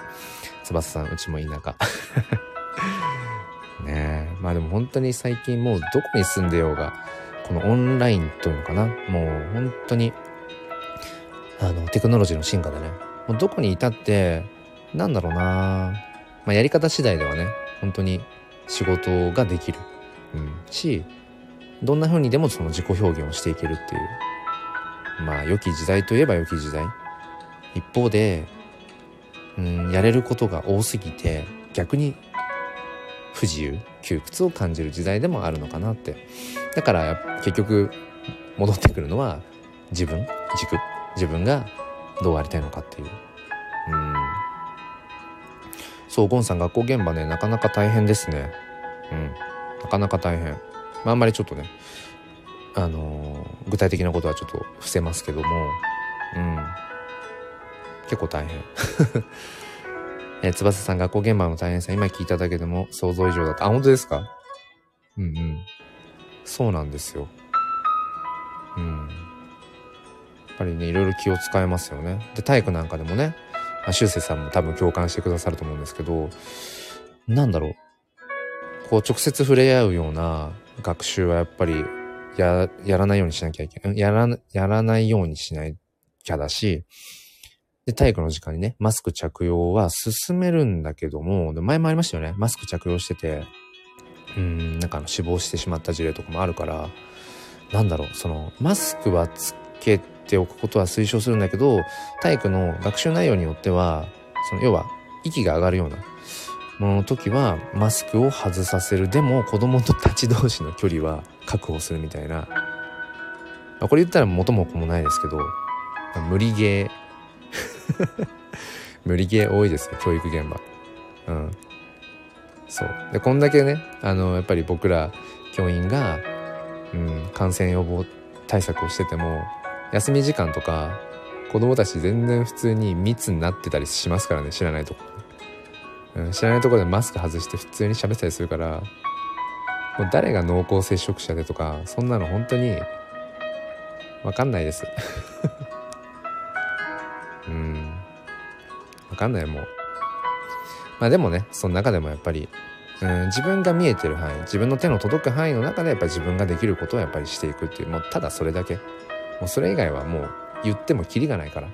Speaker 1: 翼さん、うちも田舎。[laughs] ねえ。まあでも本当に最近もうどこに住んでようが、このオンラインというのかな。もう本当にあの、テクノロジーの進化でね、もうどこにいたって、なんだろうなまあ、やり方次第ではね、本当に仕事ができる。うん。し、どんな風にでもその自己表現をしていけるっていう。まあ、良き時代といえば良き時代。一方で、うん、やれることが多すぎて、逆に不自由、窮屈を感じる時代でもあるのかなって。だから結局戻ってくるのは自分、軸。自分がどうありたいのかっていう。うん。そうゴンさん学校現場ねなかなか大変ですね。うん。なかなか大変、まあ、あんまりちょっとねあのー、具体的なことはちょっと伏せますけども。うん。結構大変。[laughs] えー、翼さん学校現場の大変さ今聞いただけでも想像以上だった。あ本当ですか？うんうん。そうなんですよ。うん。っぱりねいろいろ気を使えますよね。で体育なんかでもね修正さんも多分共感してくださると思うんですけどなんだろう。こう直接触れ合うような学習はやっぱりややらないようにしなきゃいけないやらやらないようにしないきゃだしで体育の時間にねマスク着用は進めるんだけども前もありましたよね。マスク着用しててうんなんかあの死亡してしまった事例とかもあるからなんだろう。そのマスクはつけてておくことは推奨するんだけど体育の学習内容によってはその要は息が上がるようなものの時はマスクを外させる。でも子供とたち同士の距離は確保するみたいな、まあ、これ言ったら元も子もないですけど無理ゲー。[laughs] 無理ゲー多いですよ教育現場。うん。そう。でこんだけねあのやっぱり僕ら教員が、うん、感染予防対策をしてても休み時間とか子供たち全然普通に密になってたりしますからね知らないとこ、うん、知らないとこでマスク外して普通に喋ったりするからもう誰が濃厚接触者でとかそんなの本当にわかんないです。[laughs] うん。わかんないもう。まあでもねその中でもやっぱりうん自分が見えてる範囲自分の手の届く範囲の中でやっぱり自分ができることをやっぱりしていくっていうもうただそれだけ。もうそれ以外はもう言ってもキリがないから。うん。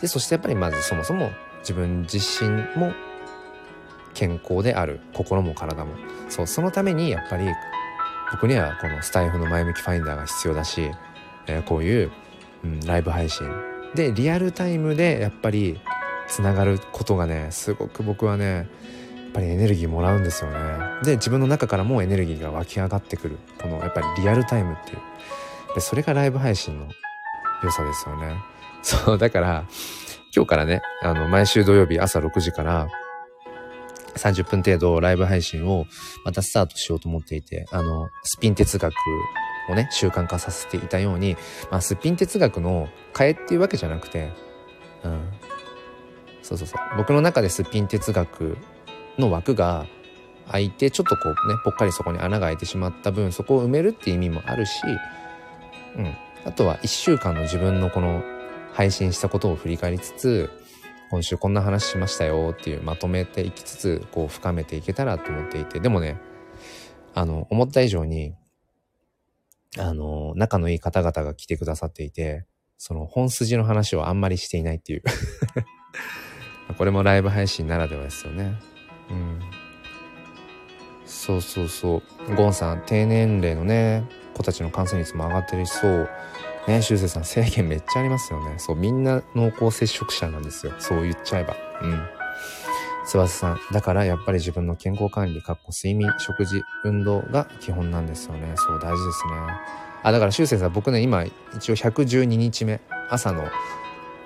Speaker 1: でそしてやっぱりまずそもそも自分自身も健康である。心も体も。そうそのためにやっぱり僕にはこのスタイフの前向きファインダーが必要だし、えー、こういう、うん、ライブ配信。でリアルタイムでやっぱりつながることがねすごく僕はねやっぱりエネルギーもらうんですよね。で自分の中からもエネルギーが湧き上がってくる。このやっぱりリアルタイムっていう。でそれがライブ配信の良さですよね [laughs] そうだから今日からねあの毎週土曜日朝6時から30分程度ライブ配信をまたスタートしようと思っていて、あの、スピン哲学をね、習慣化させていたように、まあ、スピン哲学の替えっていうわけじゃなくて、うん。そうそうそう。僕の中でスピン哲学の枠が開いて、ちょっとこうね、ぽっかりそこに穴が開いてしまった分、そこを埋めるっていう意味もあるし、うん。あとは一週間の自分のこの配信したことを振り返りつつ、今週こんな話しましたよっていうまとめていきつつこう深めていけたらと思っていて。でもねあの思った以上にあの仲のいい方々が来てくださっていてその本筋の話をあんまりしていないっていう。[laughs] これもライブ配信ならではですよね。うん。そうそうそう。ゴンさん低年齢のね子たちの感染率も上がってるしそう。ね修正さん制限めっちゃありますよね。そうみんな濃厚接触者なんですよ。そう言っちゃえば。うん。翼さんだからやっぱり自分の健康管理かっこ睡眠食事運動が基本なんですよね。そう大事ですね。あだから修正さん僕ね今一応112日目朝の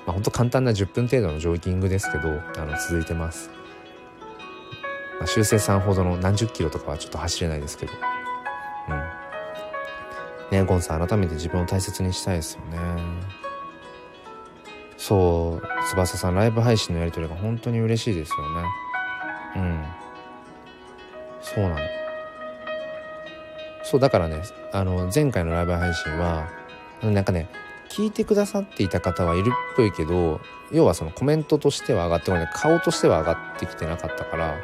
Speaker 1: まあ、ほんと簡単な10分程度のジョギングですけどあの続いてます、まあ、修正さんほどの何十キロとかはちょっと走れないですけど。うん。ね、ゴンさん改めて自分を大切にしたいですよね。そう、翼さんライブ配信のやり取りが本当に嬉しいですよね。うん。そうなの。そう、だからね、あの、前回のライブ配信は、なんかね、聞いてくださっていた方はいるっぽいけど、要はそのコメントとしては上がってこない、顔としては上がってきてなかったから、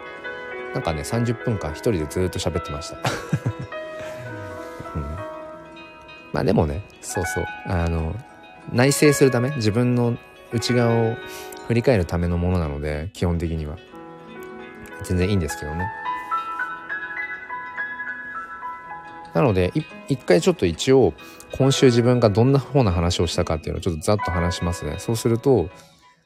Speaker 1: なんかね、30分間一人でずっと喋ってました。まあでもね、そうそう、あの、内省するため、自分の内側を振り返るためのものなので、基本的には。全然いいんですけどね。なので、一回ちょっと一応、今週自分がどんな方な話をしたかっていうのをちょっとざっと話しますね。そうすると、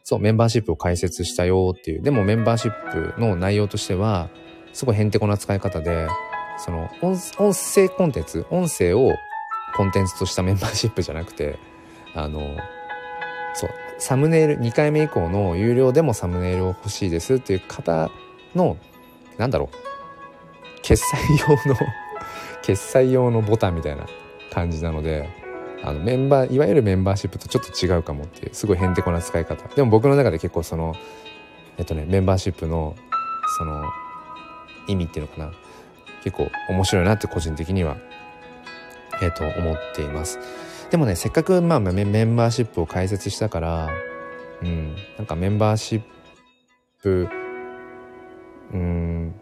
Speaker 1: そう、メンバーシップを開設したよっていう。でもメンバーシップの内容としては、すごいへんてこな使い方で、その音、音声コンテンツ、音声をコンテンツとしたメンバーシップじゃなくて、あの、そう、サムネイル、2回目以降の有料でもサムネイルを欲しいですっていう方の、なんだろう、決済用の [laughs] 決済用のボタンみたいな感じなので、あのメンバー、いわゆるメンバーシップとちょっと違うかもっていう、すごいへんてこな使い方。でも僕の中で結構その、えっとね、メンバーシップの、その、意味っていうのかな。結構面白いなって個人的にはえっ、ー、と、思っています。でもね、せっかく、まあ、メンバーシップを開設したから、うん、なんかメンバーシップ、うん、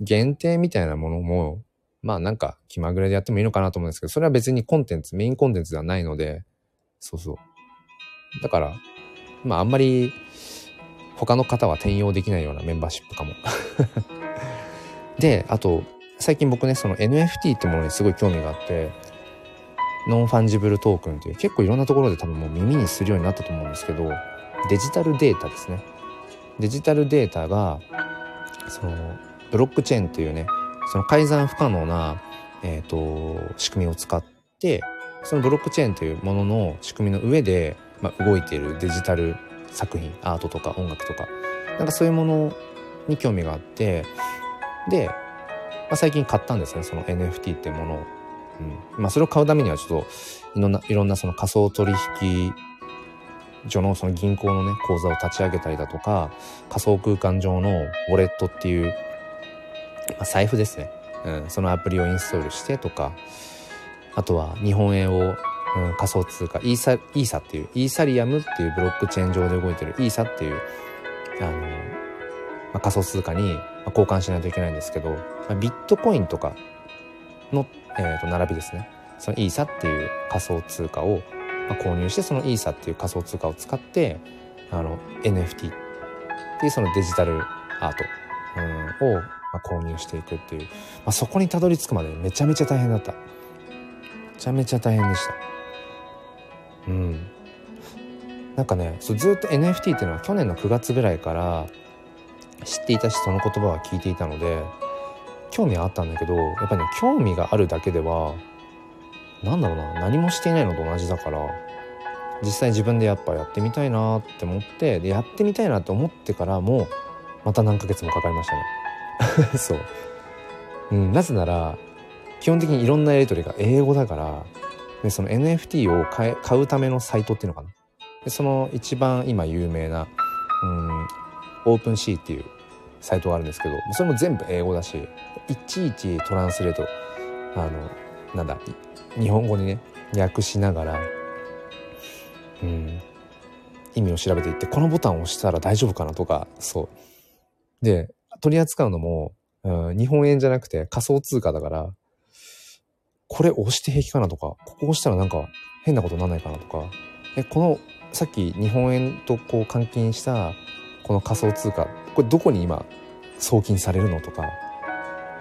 Speaker 1: 限定みたいなものも、まあなんか気まぐれでやってもいいのかなと思うんですけど、それは別にコンテンツ、メインコンテンツではないので、そうそう。だから、まああんまり他の方は転用できないようなメンバーシップかも。[laughs] で、あと、最近僕ねその NFT ってものにすごい興味があって non-fungible token っていう結構いろんなところで多分もう耳にするようになったと思うんですけどデジタルデータですね。デジタルデータがそのブロックチェーンっていうねその改ざん不可能な、えーと、仕組みを使ってそのブロックチェーンというものの仕組みの上で、まあ、動いているデジタル作品アートとか音楽とかなんかそういうものに興味があってで、あ、最近買ったんですねその NFT ってものを、うん。まあ、それを買うためにはちょっといろんないろんなその仮想取引所のその銀行のね口座を立ち上げたりだとか仮想空間上のウォレットっていう、まあ、財布ですね、うん、そのアプリをインストールしてとかあとは日本円をうん、仮想通貨イーサイーサっていうイーサリアムっていうブロックチェーン上で動いてるイーサっていうあの、まあ、仮想通貨に交換しないといけないんですけど、ビットコインとかの、えー、と並びですね。そのイーサっていう仮想通貨を、まあ、購入してそのイーサっていう仮想通貨を使ってあの NFT っていうそのデジタルアート、を、まあ、購入していくっていう、まあ、そこにたどり着くまでめちゃめちゃ大変だった。めちゃめちゃ大変でした。うん。なんかねそうずっと NFT っていうのは去年の9月ぐらいから知っていたしその言葉は聞いていたので興味はあったんだけどやっぱりね興味があるだけでは何だろうな何もしていないのと同じだから実際自分でやっぱやってみたいなって思ってでやってみたいなって思ってからもまた何ヶ月もかかりましたね。[laughs] そう、うん、なぜなら基本的にいろんなやり取りが英語だからでその NFT を買買うためのサイトっていうのかな。でその一番今有名なうんオープンシーっていうサイトがあるんですけどそれも全部英語だしいちいちトランスレートあのなんだ日本語にね訳しながらうん意味を調べていってこのボタンを押したら大丈夫かなとかそう。で取り扱うのも、うん、日本円じゃなくて仮想通貨だからこれ押して平気かなとか、ここ押したらなんか変なことなんないかなとか、え、このさっき日本円とこう換金したこの仮想通貨、これどこに今送金されるのとか、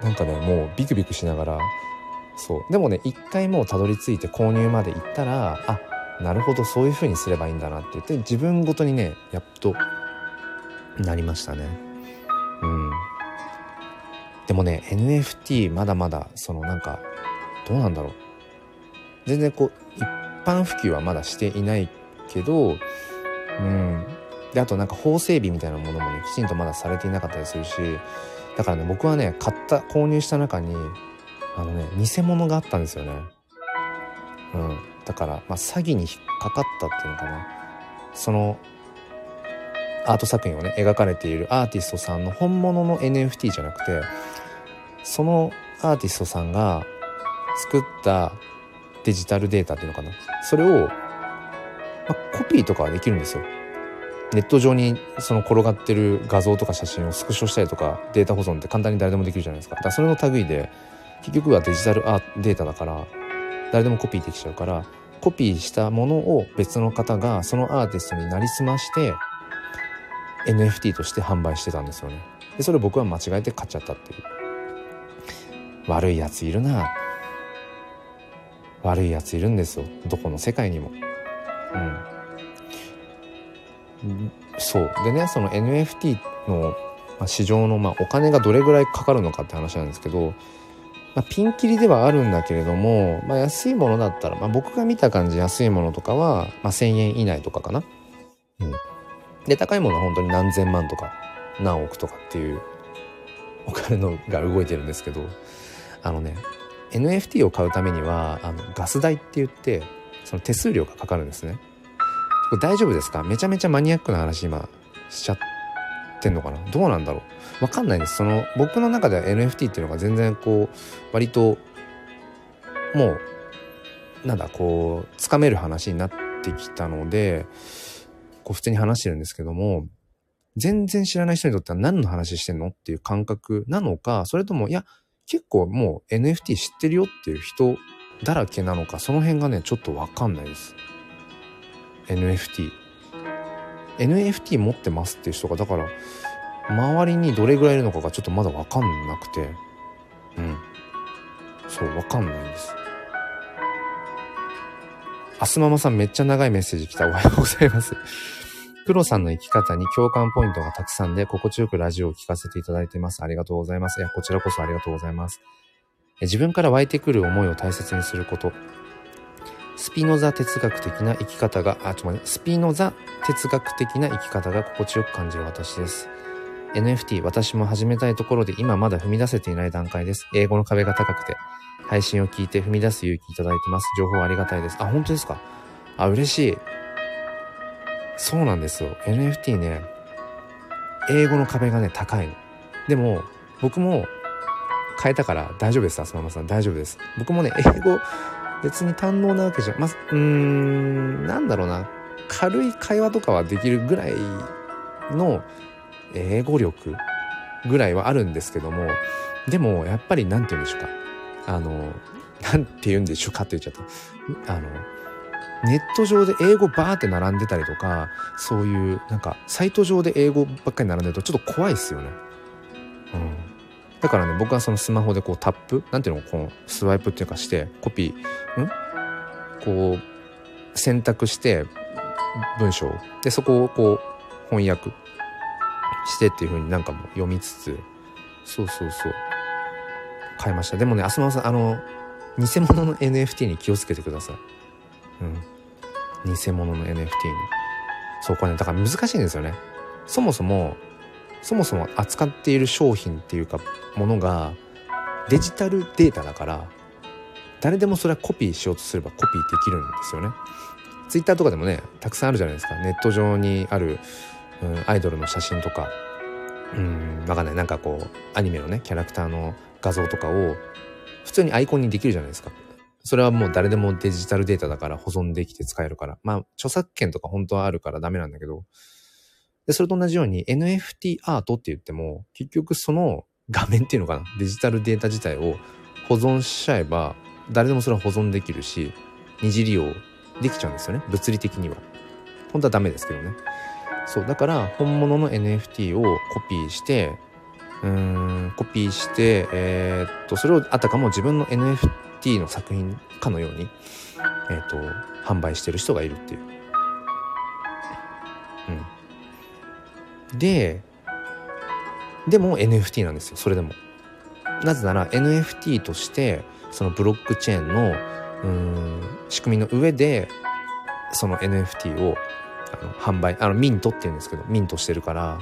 Speaker 1: なんかね、もうビクビクしながら、そう。でもね、一回もうたどり着いて購入まで行ったら、あ、なるほど、そういう風にすればいいんだなって言って、自分ごとにね、やっとなりましたね。うん。でもね、NFT まだまだ、そのなんか、どうなんだろう全然こう一般普及はまだしていないけどうんであとなんか法整備みたいなものもねきちんとまだされていなかったりするしだからね僕はね買った購入した中にあのね偽物があったんですよね。うん。だから、まあ、詐欺に引っかかったっていうのかな。そのアート作品をね描かれているアーティストさんの本物の NFT じゃなくてそのアーティストさんが作ったデジタルデータっていうのかな。それを、まあ、コピーとかはできるんですよ。ネット上にその転がってる画像とか写真をスクショしたりとかデータ保存って簡単に誰でもできるじゃないですか。だからそれの類で結局はデジタルアーデータだから誰でもコピーできちゃうからコピーしたものを別の方がそのアーティストになりすまして NFT として販売してたんですよね。でそれ僕は間違えて買っちゃったっていう。悪いやついるな。悪いやついるんですよ。どこの世界にも。うん、そう。でねその NFT の市場のまあお金がどれぐらいかかるのかって話なんですけど、まあ、ピンキリではあるんだけれども、まあ、安いものだったら、まあ、僕が見た感じ安いものとかは、まあ、1,000円以内とかかな。うん、で高いものは本当に何千万とか何億とかっていうお金のが動いてるんですけどあのね NFT を買うためにはあのガス代って言ってその手数料がかかるんですね。これ大丈夫ですか？めちゃめちゃマニアックな話今しちゃってんのかな？どうなんだろう？わかんないです。その僕の中では NFT っていうのが全然こう割ともうなんだこうつかめる話になってきたのでこう普通に話してるんですけども全然知らない人にとっては何の話してんのっていう感覚なのかそれともいや結構もう NFT 知ってるよっていう人だらけなのか、その辺がね、ちょっとわかんないです。NFT。NFT 持ってますっていう人が、だから、周りにどれぐらいいるのかがちょっとまだわかんなくて、うん。そう、わかんないんです。アスママさんめっちゃ長いメッセージ来た。おはようございます。[laughs] 黒さんの生き方に共感ポイントがたくさんで、心地よくラジオを聞かせていただいています。ありがとうございます。いや、こちらこそありがとうございます。自分から湧いてくる思いを大切にすること。スピノザ哲学的な生き方が、あ、ちょっと待って、スピノザ哲学的な生き方が心地よく感じる私です。NFT 私も始めたいところで今まだ踏み出せていない段階です。英語の壁が高くて、配信を聞いて踏み出す勇気いただいてます。情報ありがたいです。あ、本当ですか？あ、嬉しい。そうなんですよ。NFT ね、英語の壁がね、高いの。でも、僕も変えたから大丈夫です、浅間さん。大丈夫です。僕もね、英語別に堪能なわけじゃ、ま、うーん、なんだろうな。軽い会話とかはできるぐらいの英語力ぐらいはあるんですけども、でも、やっぱりなんて言うんでしょうか。あの、なんて言うんでしょうかって言っちゃった。あの、ネット上で英語バーって並んでたりとか、そういう、なんか、サイト上で英語ばっかり並んでるとちょっと怖いっすよね。うん。だからね、僕はそのスマホでこうタップ、なんていうのこう、スワイプっていうかして、コピー、ん？こう、選択して、文章。で、そこをこう、翻訳してっていう風になんかも読みつつ、そうそうそう。買いました。でもね、あすまさん、あの、偽物の NFT に気をつけてください。うん。偽物の NFT に。そう、これね、だから難しいんですよね。そもそも、そもそも扱っている商品っていうか、ものがデジタルデータだから、誰でもそれはコピーしようとすればコピーできるんですよね。ツイッターとかでもね、たくさんあるじゃないですか。ネット上にある、うん、アイドルの写真とか、うん、わかんない。なんかこう、アニメのね、キャラクターの画像とかを、普通にアイコンにできるじゃないですか。それはもう誰でもデジタルデータだから保存できて使えるから。まあ、著作権とか本当はあるからダメなんだけど。で、それと同じように NFT アートって言っても、結局その画面っていうのかな？デジタルデータ自体を保存しちゃえば、誰でもそれは保存できるし、二次利用できちゃうんですよね。物理的には。本当はダメですけどね。そう。だから、本物の NFT をコピーして、うーん、コピーして、えー、っと、それをあたかも自分の NFT の作品かのように、えっ、と、販売してる人がいるっていう。うん。で、でも NFT なんですよ、それでも。なぜなら NFT として、そのブロックチェーンの、うん、仕組みの上で、その NFT をあの販売、あの、ミントって言うんですけど、ミントしてるから、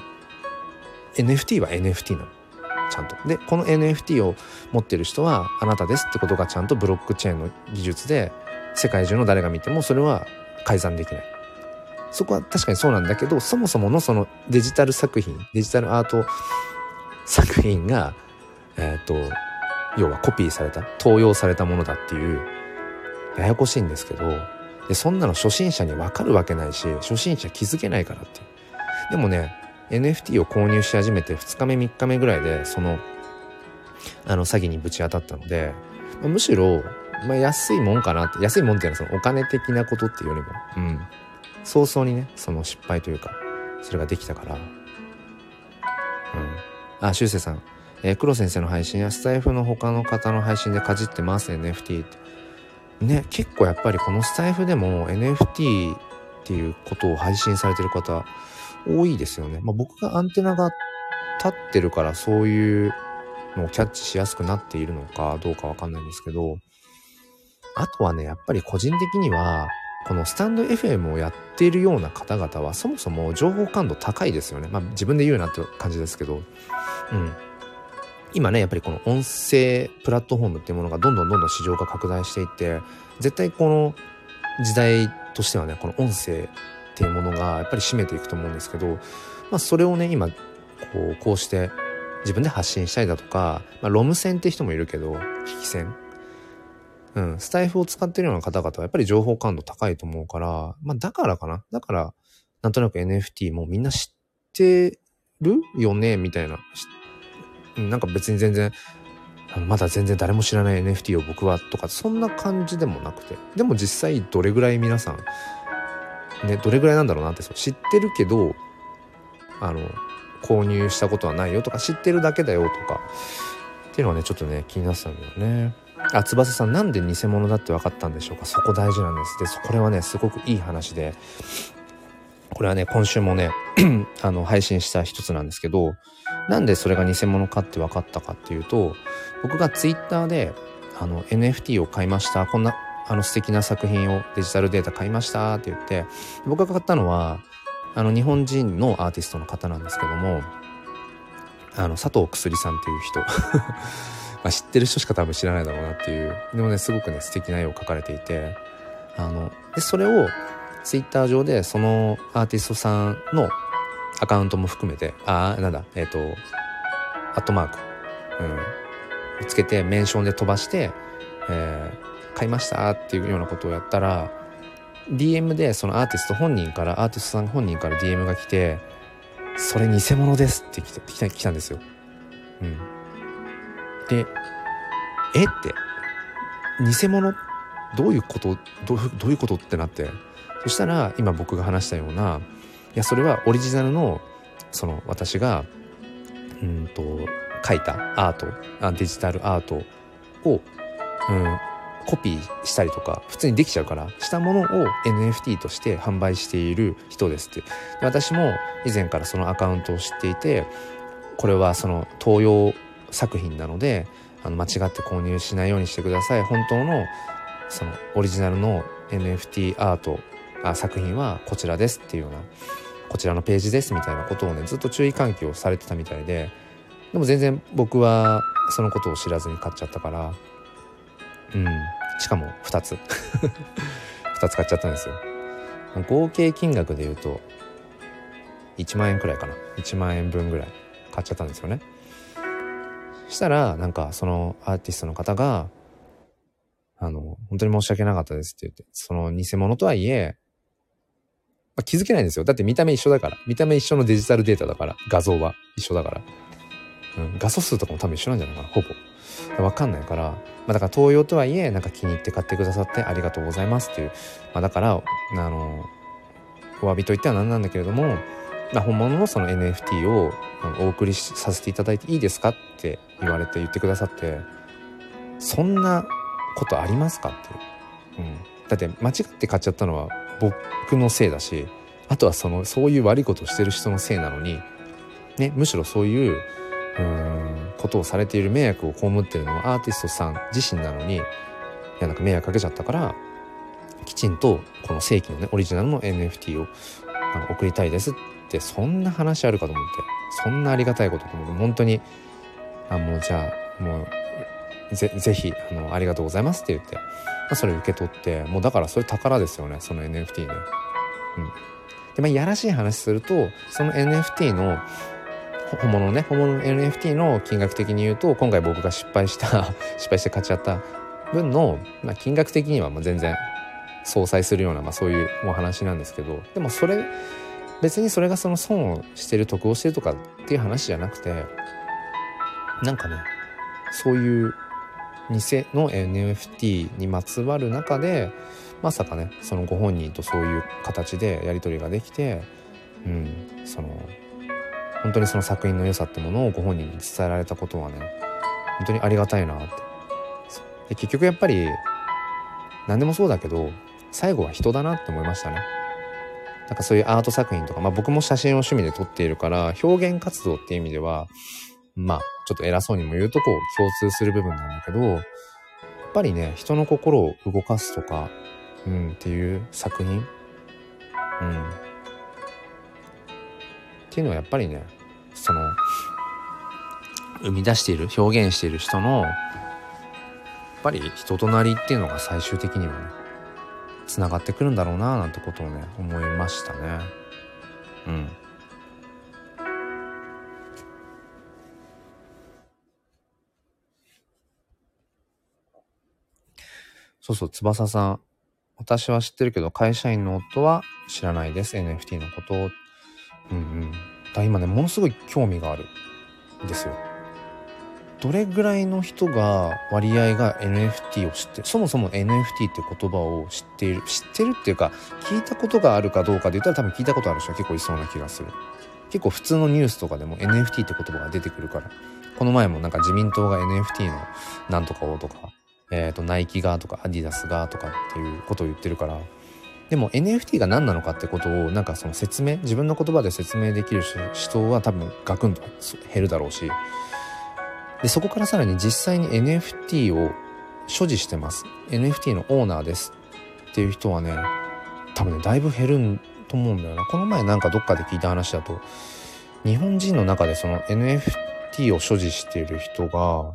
Speaker 1: NFT は NFT なの。ちゃんと。で、この NFT を持ってる人はあなたですってことがちゃんとブロックチェーンの技術で世界中の誰が見てもそれは改ざんできない。そこは確かにそうなんだけど、そもそものそのデジタル作品、デジタルアート作品が、えっ、ー、と、要はコピーされた、盗用されたものだっていう、ややこしいんですけど、で、そんなの初心者にわかるわけないし、初心者気づけないからって。でもね、NFT を購入し始めて2日目3日目ぐらいでそのあの詐欺にぶち当たったので、むしろ、まあ、安いもんかなって安いもんっていうのはそのお金的なことっていうよりもうん早々にねその失敗というかそれができたから。うん。あしゅうせいさん。えー、黒先生の配信やスタイフの他の方の配信でかじってます NFT って。ね結構やっぱりこのスタイフでも NFT っていうことを配信されてる方多いですよね。まあ、僕がアンテナが立ってるからそういうのをキャッチしやすくなっているのかどうかわかんないんですけど、あとはね、やっぱり個人的には、このスタンド FM をやっているような方々はそもそも情報感度高いですよね。まあ自分で言うなって感じですけど、うん。今ね、やっぱりこの音声プラットフォームっていうものがどんどんどんどん市場が拡大していって、絶対この時代としてはね、この音声っていうものがやっぱり占めていくと思うんですけど、まあそれをね、今、こう、こうして自分で発信したりだとか、まあロム線って人もいるけど、引き線。うん、スタイフを使ってるような方々はやっぱり情報感度高いと思うから、まあだからかな？だから、なんとなく NFT もみんな知ってるよね？みたいな。なんか別に全然、まだ全然誰も知らない NFT を僕はとか、そんな感じでもなくて。でも実際どれぐらい皆さんね、どれぐらいなんだろうなって知ってるけど、あの、購入したことはないよとか、知ってるだけだよとか、っていうのはね、ちょっとね、気になってたんだよね。あ、翼さん、なんで偽物だって分かったんでしょうか？そこ大事なんです。で、これはね、すごくいい話で、これはね、今週もね、[clears throat] あの、配信した一つなんですけど、なんでそれが偽物かって分かったかっていうと、僕がツイッターで、あの、NFT を買いました。こんなあの素敵な作品をデジタルデータ買いましたって言って、僕が買ったのは、あの日本人のアーティストの方なんですけども、あの、佐藤くすりさんっていう人。[laughs] まあ知ってる人しか多分知らないだろうなっていう。でもね、すごくね、素敵な絵を描かれていて、あの、で、それを、ツイッター上で、そのアーティストさんのアカウントも含めて、ああ、なんだ、えっ、ー、と、アットマーク、うん、つけて、メンションで飛ばして、えー、買いましたっていうようなことをやったら、DM でそのアーティスト本人から、アーティストさん本人から DM が来て、それ偽物ですって来た来たんですよ。うん。で、え？って、偽物？どういうこと？どういうことってなって、そしたら今僕が話したような、いや、それはオリジナルの、その私が、うんと、書いたアート、デジタルアートを、うん、コピーしたりとか普通にできちゃうからしたものを NFT として販売している人ですって。で私も以前からそのアカウントを知っていてこれはその東洋作品なのであの間違って購入しないようにしてください。本当のそのオリジナルの NFT アートあ作品はこちらですっていうようなこちらのページですみたいなことをねずっと注意喚起をされてたみたいででも全然僕はそのことを知らずに買っちゃったからうんしかも2つ。[laughs] 2つ買っちゃったんですよ。合計金額で言うと1万円くらいかな。1万円分ぐらい買っちゃったんですよね。したらなんかそのアーティストの方があの本当に申し訳なかったですって言ってその偽物とはいえまあ、気づけないんですよ。だって見た目一緒だから。見た目一緒のデジタルデータだから。画像は一緒だから。うん、画素数とかも多分一緒なんじゃないかな。ほぼ。わかんないから。まあだから東洋とはいえ、なんか気に入って買ってくださってありがとうございますっていう。まあだから、あの、お詫びといっては何なんだけれども、まあ、本物のその NFT をお送りさせていただいていいですかって言われて言ってくださって、そんなことありますかって。うん。だって間違って買っちゃったのは僕のせいだしあとはそのそういう悪いことをしてる人のせいなのに、ね、むしろそういううんことをされている迷惑を被ってるのはアーティストさん自身なのにいやなんか迷惑かけちゃったからきちんとこの正規のねオリジナルの NFT をあの送りたいですってそんな話あるかと思ってそんなありがたいことと思って本当にあもうじゃあもうぜぜひあのありがとうございますって言ってまあ、それ受け取ってもうだからそれ宝ですよねその NFT ね。うん、でまあいやらしい話するとその NFT の本物ね本物の NFT の金額的に言うと今回僕が失敗した [laughs] 失敗して買っちゃった分の、まあ、金額的にはもう全然相殺するような、まあ、そういうお話なんですけどでもそれ別にそれがその損をしてる得をしてるとかっていう話じゃなくてなんかねそういう偽の NFT にまつわる中でまさかねそのご本人とそういう形でやり取りができて、うん、その本当にその作品の良さってものをご本人に伝えられたことはね本当にありがたいなって。で結局やっぱり何でもそうだけど最後は人だなって思いましたね。なんかそういうアート作品とか、まあ僕も写真を趣味で撮っているから表現活動っていう意味ではまあ、ちょっと偉そうにも言うとこう共通する部分なんだけど、やっぱりね、人の心を動かすとか、うん、っていう作品、うん。っていうのはやっぱりね、その、生み出している、表現している人の、やっぱり人となりっていうのが最終的にはね、繋がってくるんだろうななんてことをね、思いましたね。うん。そうそう、翼さん。私は知ってるけど、会社員の夫は知らないです。NFT のことを。うんうん。だ今ね、ものすごい興味があるんですよ。どれぐらいの人が割合が NFT を知ってそもそも NFT って言葉を知っている？知ってるっていうか聞いたことがあるかどうかで言ったら多分聞いたことある人は結構いそうな気がする結構普通のニュースとかでも NFT って言葉が出てくるからこの前もなんか自民党が NFT のなんとかをとかえっ、ー、と、ナイキがとかアディダスがとかっていうことを言ってるから、でも NFT が何なのかってことをなんかその説明、自分の言葉で説明できる人は多分ガクンと減るだろうし、で、そこからさらに実際に NFT を所持してます。NFT のオーナーですっていう人はね、多分ね、だいぶ減ると思うんだよな。この前なんかどっかで聞いた話だと、日本人の中でその NFT を所持している人が、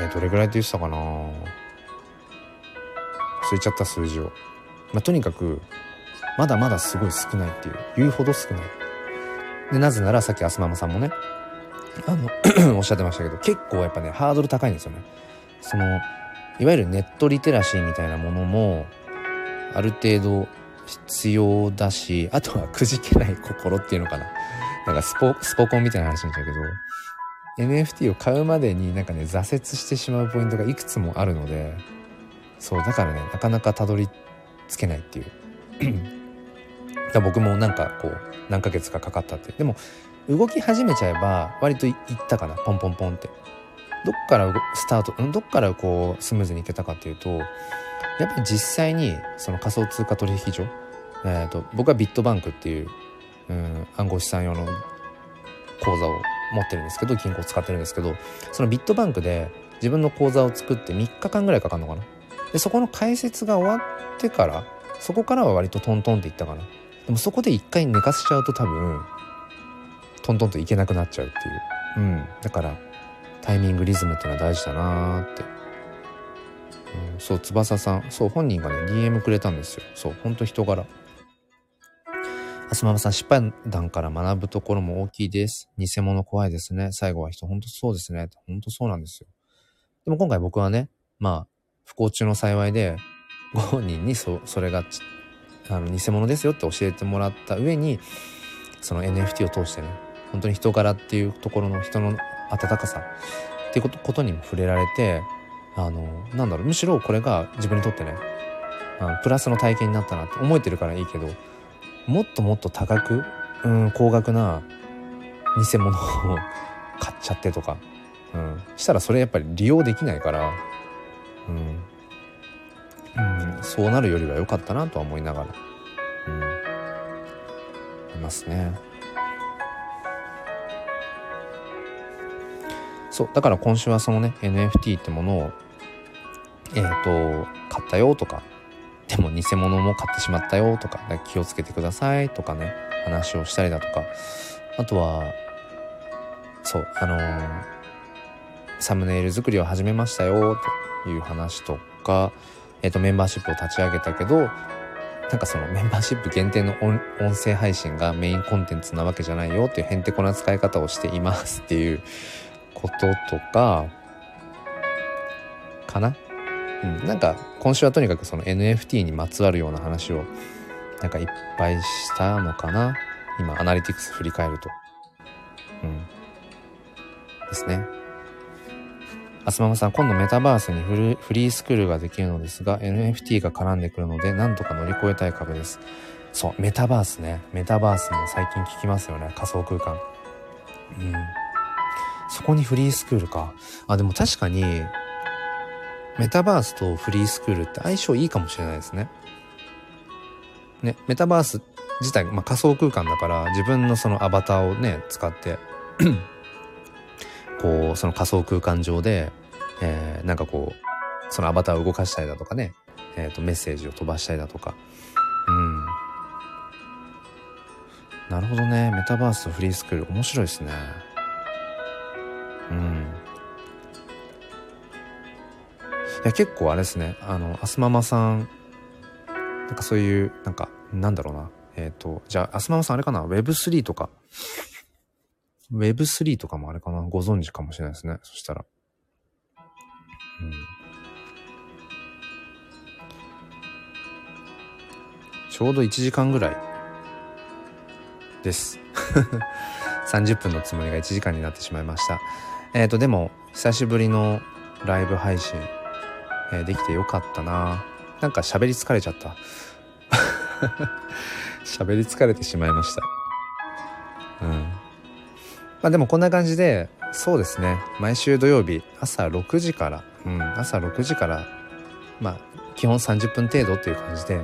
Speaker 1: えー、どれぐらいって言ってたかな？忘れちゃった数字を。まあ、とにかく、まだまだすごい少ないっていう、言うほど少ない。で、なぜならさっきアスママさんもね、あの [coughs] おっしゃってましたけど、結構やっぱね、ハードル高いんですよね。その、いわゆるネットリテラシーみたいなものも、ある程度必要だし、あとはくじけない心っていうのかな。なんかスポ、スポコンみたいな話なんだけど、NFT を買うまでになんかね、挫折してしまうポイントがいくつもあるので、そう、だからね、なかなかたどり着けないっていう。[clears throat] だ僕もなんかこう、何ヶ月かかかったって。でも、動き始めちゃえば、割といったかな、ポンポンポンって。どっからスタート、どっからこう、スムーズにいけたかっていうと、やっぱり実際にその仮想通貨取引所、えーと、僕はビットバンクっていう、うん、暗号資産用の口座を持ってるんですけど銀行使ってるんですけどそのビットバンクで自分の口座を作って3日間ぐらいかかるのかなでそこの解説が終わってからそこからは割とトントンっていったかなでもそこで一回寝かせちゃうと多分トントンといけなくなっちゃうっていううんだからタイミングリズムっていうのは大事だなーってうん、そう、翼さん。そう、本人がね、DM くれたんですよ。そう、ほんと人柄。あすままさん、失敗談から学ぶところも大きいです。偽物怖いですね。最後は人、ほんとそうですね。ほんとそうなんですよ。でも今回僕はね、まあ、不幸中の幸いで、ご本人にそ、それがあの、偽物ですよって教えてもらった上に、その NFT を通してね、本当に人柄っていうところの人の温かさっていうことことにも触れられて、あの、なんだろう、むしろこれが自分にとってね、あのプラスの体験になったなって思えてるからいいけど、もっともっと高く、うん、高額な偽物を [laughs] 買っちゃってとか、うん、したらそれやっぱり利用できないから、うん、うん、そうなるよりは良かったなとは思いながら、うん、いますね。そう、だから今週はそのね、NFT ってものをえっ、ー、と、買ったよとか、でも偽物も買ってしまったよとか、気をつけてくださいとかね、話をしたりだとか、あとは、そう、あのー、サムネイル作りを始めましたよという話とか、えっ、ー、と、メンバーシップを立ち上げたけど、なんかそのメンバーシップ限定の音声配信がメインコンテンツなわけじゃないよっていうへんてこな使い方をしていますっていうこととか、かな？うん、なんか今週はとにかくその NFT にまつわるような話をなんかいっぱいしたのかな？今アナリティクス振り返ると。うん。ですね。あすままさん今度メタバースにフルフリースクールができるのですが NFT が絡んでくるのでなんとか乗り越えたい壁です。そうメタバースね。メタバースも最近聞きますよね。仮想空間。うん。そこにフリースクールか。あでも確かにメタバースとフリースクールって相性いいかもしれないですね。ね、メタバース自体、まあ、仮想空間だから自分のそのアバターをね、使って [clears throat] こう、その仮想空間上で、えー、なんかこう、そのアバターを動かしたりだとかね、えっ、ー、と、メッセージを飛ばしたりだとか。うん。なるほどね。メタバースとフリースクール面白いですね。うん。や結構あれですね。あのアスママさんなんかそういうなんかなんだろうな。えっ、ー、とじゃあアスママさんあれかな？Web3 とか。Web3 とかもあれかな？ご存知かもしれないですね。そしたら。うん。ちょうど1時間ぐらい。です。[laughs] 30分のつもりが1時間になってしまいました。えっ、ー、とでも久しぶりのライブ配信えー、できてよかったな。なんか喋り疲れちゃった。[laughs] 喋り疲れてしまいました。うん。まあでもこんな感じでそうですね。毎週土曜日朝6時からうん朝6時からまあ基本30分程度っていう感じで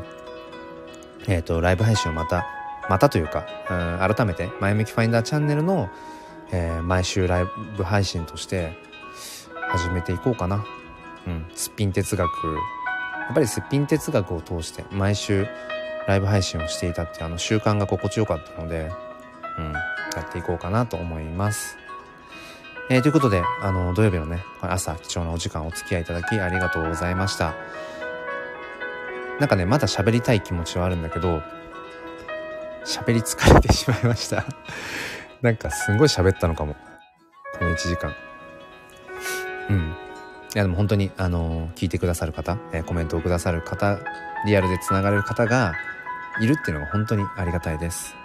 Speaker 1: えっ、ー、とライブ配信をまたまたというか、うん、改めて前向きファインダーチャンネルの、えー、毎週ライブ配信として始めていこうかな。うん、すっぴん哲学やっぱりすっぴん哲学を通して毎週ライブ配信をしていたってあの習慣が心地よかったので、うん、やっていこうかなと思います。えー、ということで、あの、土曜日のね、朝、貴重なお時間お付き合いいただきありがとうございました。なんかね、まだ喋りたい気持ちはあるんだけど、喋り疲れてしまいましたなんかすんごい喋ったのかも。この1時間。うん。いやでも本当に、あの、聞いてくださる方、え、コメントをくださる方、リアルで繋がれる方がいるっていうのが本当にありがたいです。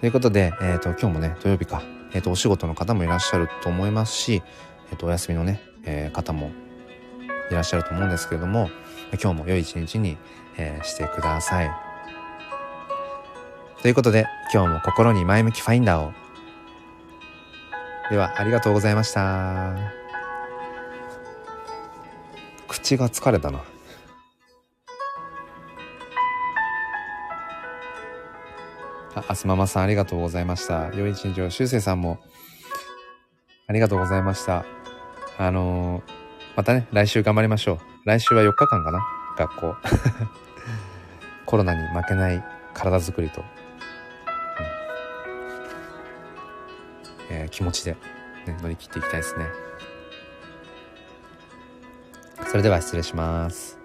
Speaker 1: ということで、えっ、ー、と、今日もね、土曜日か、えっ、と、お仕事の方もいらっしゃると思いますし、えっ、と、お休みのね、え方もいらっしゃると思うんですけれども、今日も良い一日に、えしてください。ということで、今日も心に前向きファインダーを。では、ありがとうございました。口が疲れたな。あ、あすままさんありがとうございました。良い一日を、しゅうせいさんもありがとうございました。あのー、またね、来週頑張りましょう。来週は4日間かな？学校。[laughs] コロナに負けない体づくりと、うんえー、気持ちで、ね、乗り切っていきたいですね。それでは失礼します。